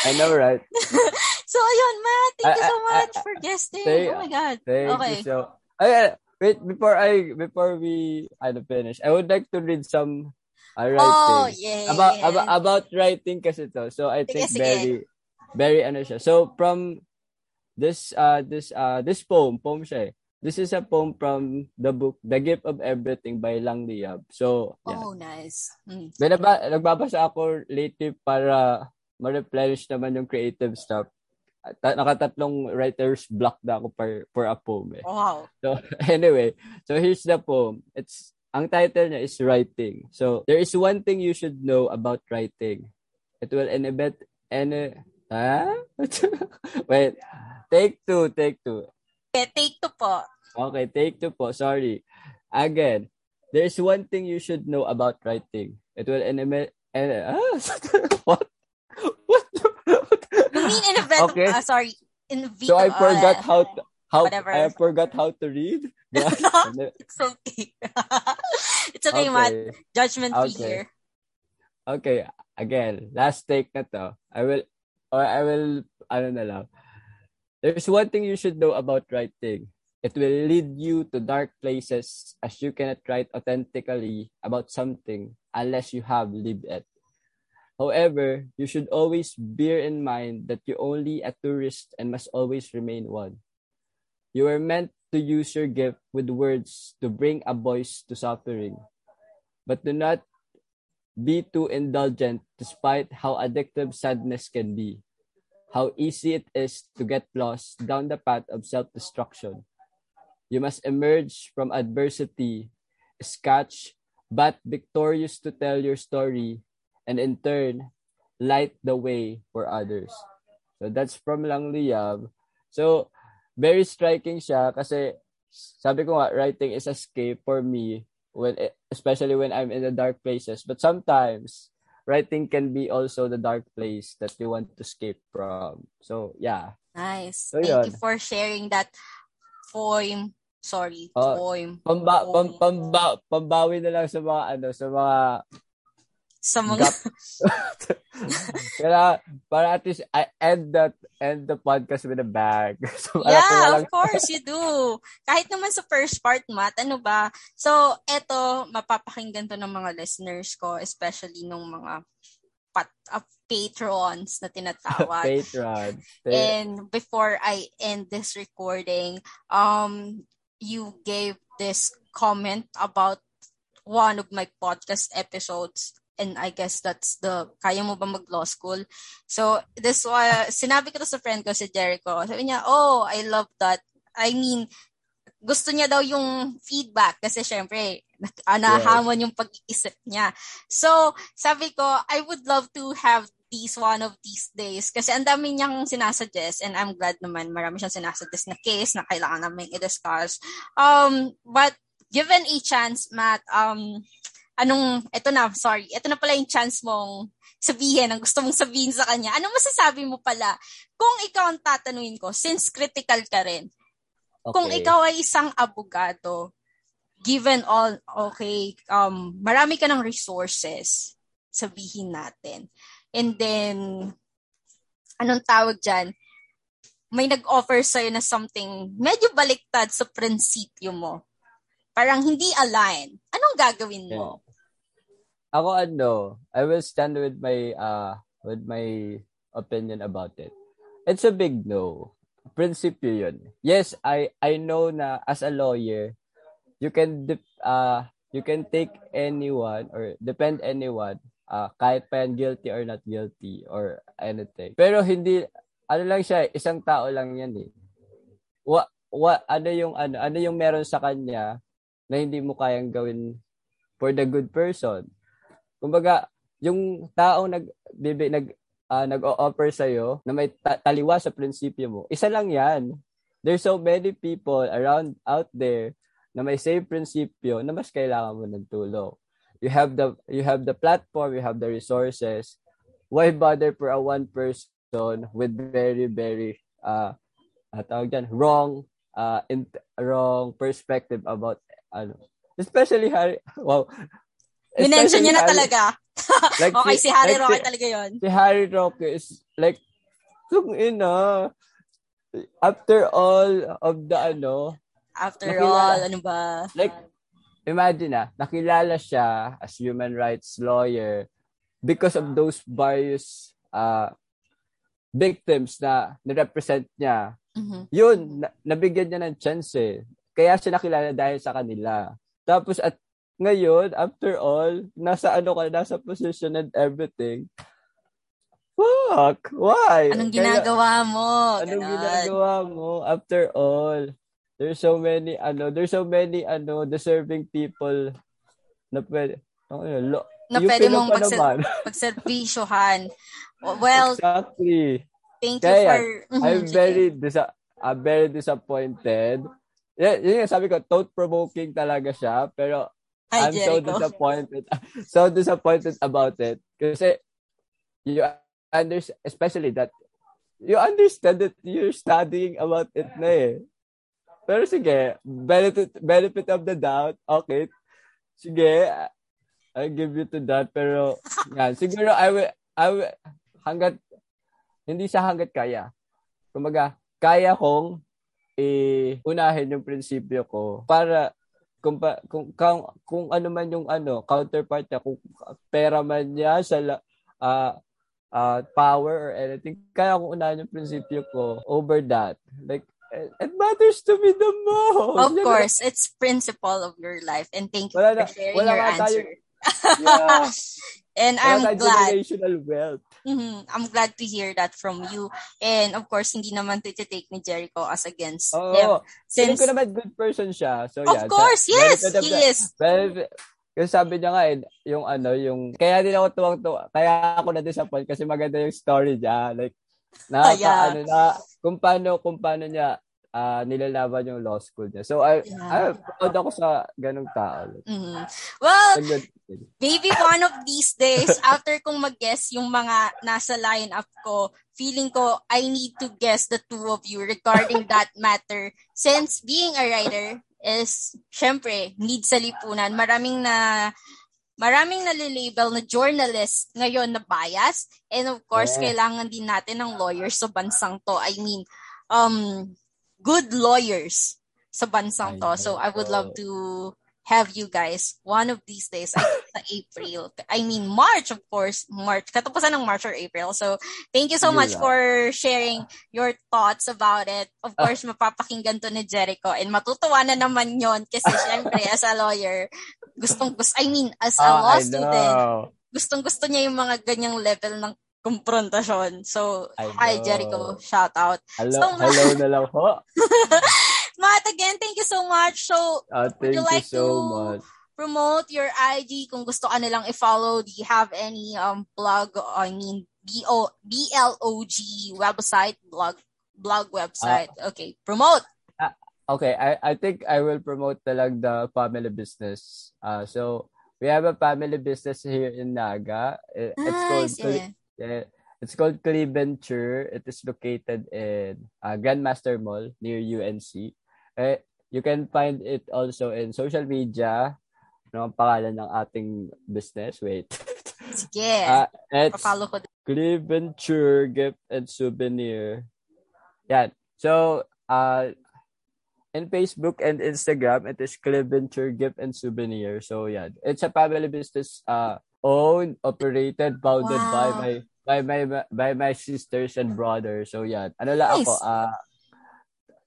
I know, right? so, ayun, Matt, thank you so much for guesting. Say, oh my God. okay. You so, ay, wait, before I, before we, ano, finish, I would like to read some uh, writing. Oh, yeah. About, about, about writing kasi to. So, I think sige, very, sige very ano siya. So from this uh this uh this poem, poem siya eh. This is a poem from the book The Gift of Everything by Lang Liab. So, yeah. Oh, nice. Mm. Binaba, nagbabasa ako lately para ma-replenish naman yung creative stuff. Ta- nakatatlong writer's block na ako per, for a poem. Eh. Wow. So, anyway. So, here's the poem. It's, ang title niya is Writing. So, there is one thing you should know about writing. It will inhibit any Huh? Wait. Take two, take two. Okay, take two po. Okay, take two po. Sorry. Again, there's one thing you should know about writing. It will animate... Uh, ah, what? What? you mean in event okay. uh, sorry. In so I forgot uh, how to, how whatever. I forgot how to read. it's okay. it's okay, okay. Matt. Judgment okay. here. Okay, again, last take na to. I will or I will, ano na lang. There's one thing you should know about writing. It will lead you to dark places as you cannot write authentically about something unless you have lived it. However, you should always bear in mind that you're only a tourist and must always remain one. You are meant to use your gift with words to bring a voice to suffering. But do not be too indulgent despite how addictive sadness can be. How easy it is to get lost down the path of self destruction. You must emerge from adversity, scotch, but victorious to tell your story, and in turn, light the way for others. So that's from Lang Liab. So, very striking siya kasi sabi ko nga, writing is escape for me when especially when I'm in the dark places. But sometimes writing can be also the dark place that you want to escape from. So yeah. Nice. So, Thank yun. you for sharing that poem. Sorry, uh, poem. Pamba, poem. Pam, pamba, pambawi na lang sa mga ano, sa mga sa mga Kaya para at least I end that end the podcast with a bag. so, yeah, of course you do. Kahit naman sa first part, Matt, ano ba? So, eto, mapapakinggan to ng mga listeners ko, especially nung mga pat, uh, patrons na tinatawag. Patron. And before I end this recording, um, you gave this comment about one of my podcast episodes and I guess that's the, kaya mo ba mag-law school? So, this was, sinabi ko to sa friend ko, si Jericho. Sabi niya, oh, I love that. I mean, gusto niya daw yung feedback kasi syempre, uh, nahamon yung pag-iisip niya. So, sabi ko, I would love to have these one of these days kasi ang dami niyang sinasuggest and I'm glad naman marami siyang sinasuggest na case na kailangan namin i-discuss. Um, but given a chance, Matt, um, anong, eto na, sorry, eto na pala yung chance mong sabihin ang gusto mong sabihin sa kanya. Anong masasabi mo pala kung ikaw ang tatanungin ko, since critical ka rin, okay. kung ikaw ay isang abogado, given all, okay, um, marami ka ng resources, sabihin natin. And then, anong tawag dyan? May nag-offer sa'yo na something medyo baliktad sa prinsipyo mo. Parang hindi align. Anong gagawin mo? Yeah. Ako ano, I will stand with my uh with my opinion about it. It's a big no. Prinsipyo yun. Yes, I I know na as a lawyer, you can uh you can take anyone or depend anyone uh, kahit pa yan guilty or not guilty or anything. Pero hindi, ano lang siya, isang tao lang yan eh. Wa, wa, ano yung, ano, ano yung meron sa kanya na hindi mo kayang gawin for the good person. Kumbaga, yung taong nag, bibi, nag, uh, nag-o-offer sa'yo na may ta- taliwa sa prinsipyo mo, isa lang yan. There's so many people around out there na may same prinsipyo na mas kailangan mo ng tulong you have the you have the platform, you have the resources. Why bother for a one person with very very uh tawag dyan, wrong uh in, wrong perspective about ano especially Harry wow Minention niya na talaga. like okay, si, si Harry like Roque si, talaga yon. Si Harry Roque is like kung ina after all of the ano after nakilala, all ano ba like imagine ah, nakilala siya as human rights lawyer because of those various uh, victims na nirepresent niya. Mm-hmm. Yun, na- nabigyan niya ng chance eh. Kaya siya nakilala dahil sa kanila. Tapos at ngayon, after all, nasa ano ka, nasa position and everything. Fuck! Why? Anong ginagawa Kaya, mo? Anong ginagawa mo after all? there's so many ano, there's so many ano deserving people na pwede ano, lo, na pwede mong pagser- pagserbisyohan. Well, exactly. Thank Kaya, you for mm-hmm, I'm very dis- I'm very disappointed. Yeah, yun yung sabi ko, thought-provoking talaga siya, pero Hi, I'm Jericho. so disappointed. so disappointed about it. Kasi, you understand, especially that, you understand that you're studying about it na eh. Pero sige, benefit, benefit of the doubt. Okay. Sige, I give you to that. Pero, yan. Siguro, I will, I will, hanggat, hindi sa hanggat kaya. Kumaga, kaya kong i-unahin yung prinsipyo ko para kung, pa, kung, kung, kung ano man yung ano, counterpart niya, kung pera man niya sa uh, uh, power or anything, kaya kong unahin yung prinsipyo ko over that. Like, it matters to me the most. Of course, it's principle of your life. And thank you wala for sharing your answer. yeah. and wala I'm glad. Generational wealth. Mm-hmm, I'm glad to hear that from you. And of course, hindi naman to take ni Jericho as against oh, him. Since ko naman good person siya. So of yeah. course, sa, yes, he the, is. Well, kasi sabi niya nga, eh, yung ano, yung, kaya din ako tuwang-tuwa, kaya ako na-disappoint kasi maganda yung story niya. Like, Nakaka, yeah. ano na, kung paano, kung paano niya uh, nilalaban yung law school niya. So, I, yeah. I proud ako sa ganong tao. Mm-hmm. Well, maybe one of these days, after kong mag-guess yung mga nasa lineup ko, feeling ko, I need to guess the two of you regarding that matter. Since being a writer is, syempre, need sa lipunan. Maraming na maraming nalilabel na journalist ngayon na bias. And of course, yeah. kailangan din natin ng lawyers sa bansang to. I mean, um, good lawyers sa bansang to. So I would love to have you guys one of these days I sa April. I mean March of course. March katapusan ng March or April. So thank you so much for sharing your thoughts about it. Of course mapapakinggan to ni Jericho and matutuwa na naman yon kasi syempre as a lawyer gustong gusto I mean as a oh, law student gustong gusto niya yung mga ganyang level ng konfrontasyon. So, hi Jericho, shout out. Hello, so, hello na lang ho. Matt, again, thank you so much. So, uh, would you like you so to much. promote your IG kung gusto ka nilang i-follow? Do you have any um blog, I mean, B-O, B-L-O-G website, blog, blog website? Uh, okay, promote. Uh, okay, I, I think I will promote talag the family business. Uh, so, we have a family business here in Naga. Nice, it's called yeah. Yeah. It's called Cliventure. It is located in uh, Grandmaster Mall near UNC. Eh, you can find it also in social media. Ano ang pangalan ng ating business? Wait. Sige. Uh, it's Papalo ko. Cliventure Gift and Souvenir. Yan. So, uh, in Facebook and Instagram, it is Cliventure Gift and Souvenir. So, yeah. It's a family business uh, owned, operated, founded wow. by my by my by my sisters and brothers. So yeah, ano lang nice. ako, ah uh,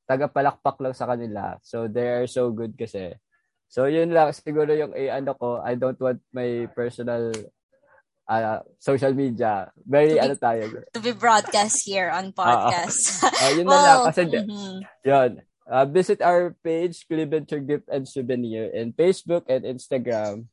taga-palakpak lang sa kanila. So they are so good kasi. So yun lang siguro yung eh, ano ko, I don't want my personal uh, social media. Very be, ano tayo. To be broadcast here on podcast. Uh, uh, yun well, na lang kasi mm-hmm. yun. Uh, visit our page, Clevenger Gift and Souvenir in Facebook and Instagram.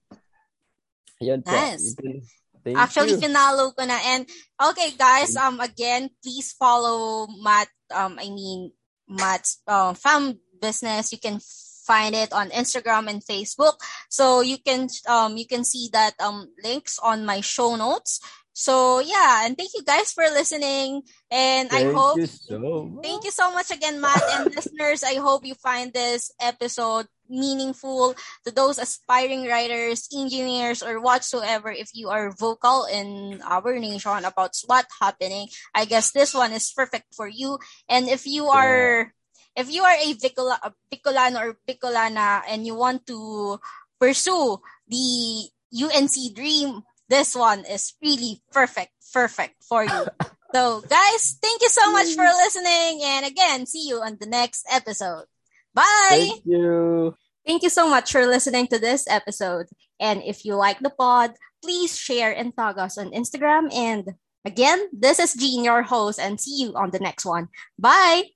Yun po. Nice. You Thank Actually, you. finalo ko na. And, okay, guys, um, again, please follow Matt, um, I mean, Matt's uh, fam business. You can find it on Instagram and Facebook. So you can, um, you can see that, um, links on my show notes. So yeah, and thank you guys for listening. And thank I hope you so thank you so much again, Matt and listeners. I hope you find this episode meaningful to those aspiring writers, engineers, or whatsoever. If you are vocal in our nation about what's happening, I guess this one is perfect for you. And if you are, if you are a Bicola, a Bicolano or Bicolana and you want to pursue the UNC dream, this one is really perfect, perfect for you. so guys, thank you so much for mm. listening. And again, see you on the next episode. Bye. Thank you. Thank you so much for listening to this episode. And if you like the pod, please share and tag us on Instagram. And again, this is Jean, your host, and see you on the next one. Bye.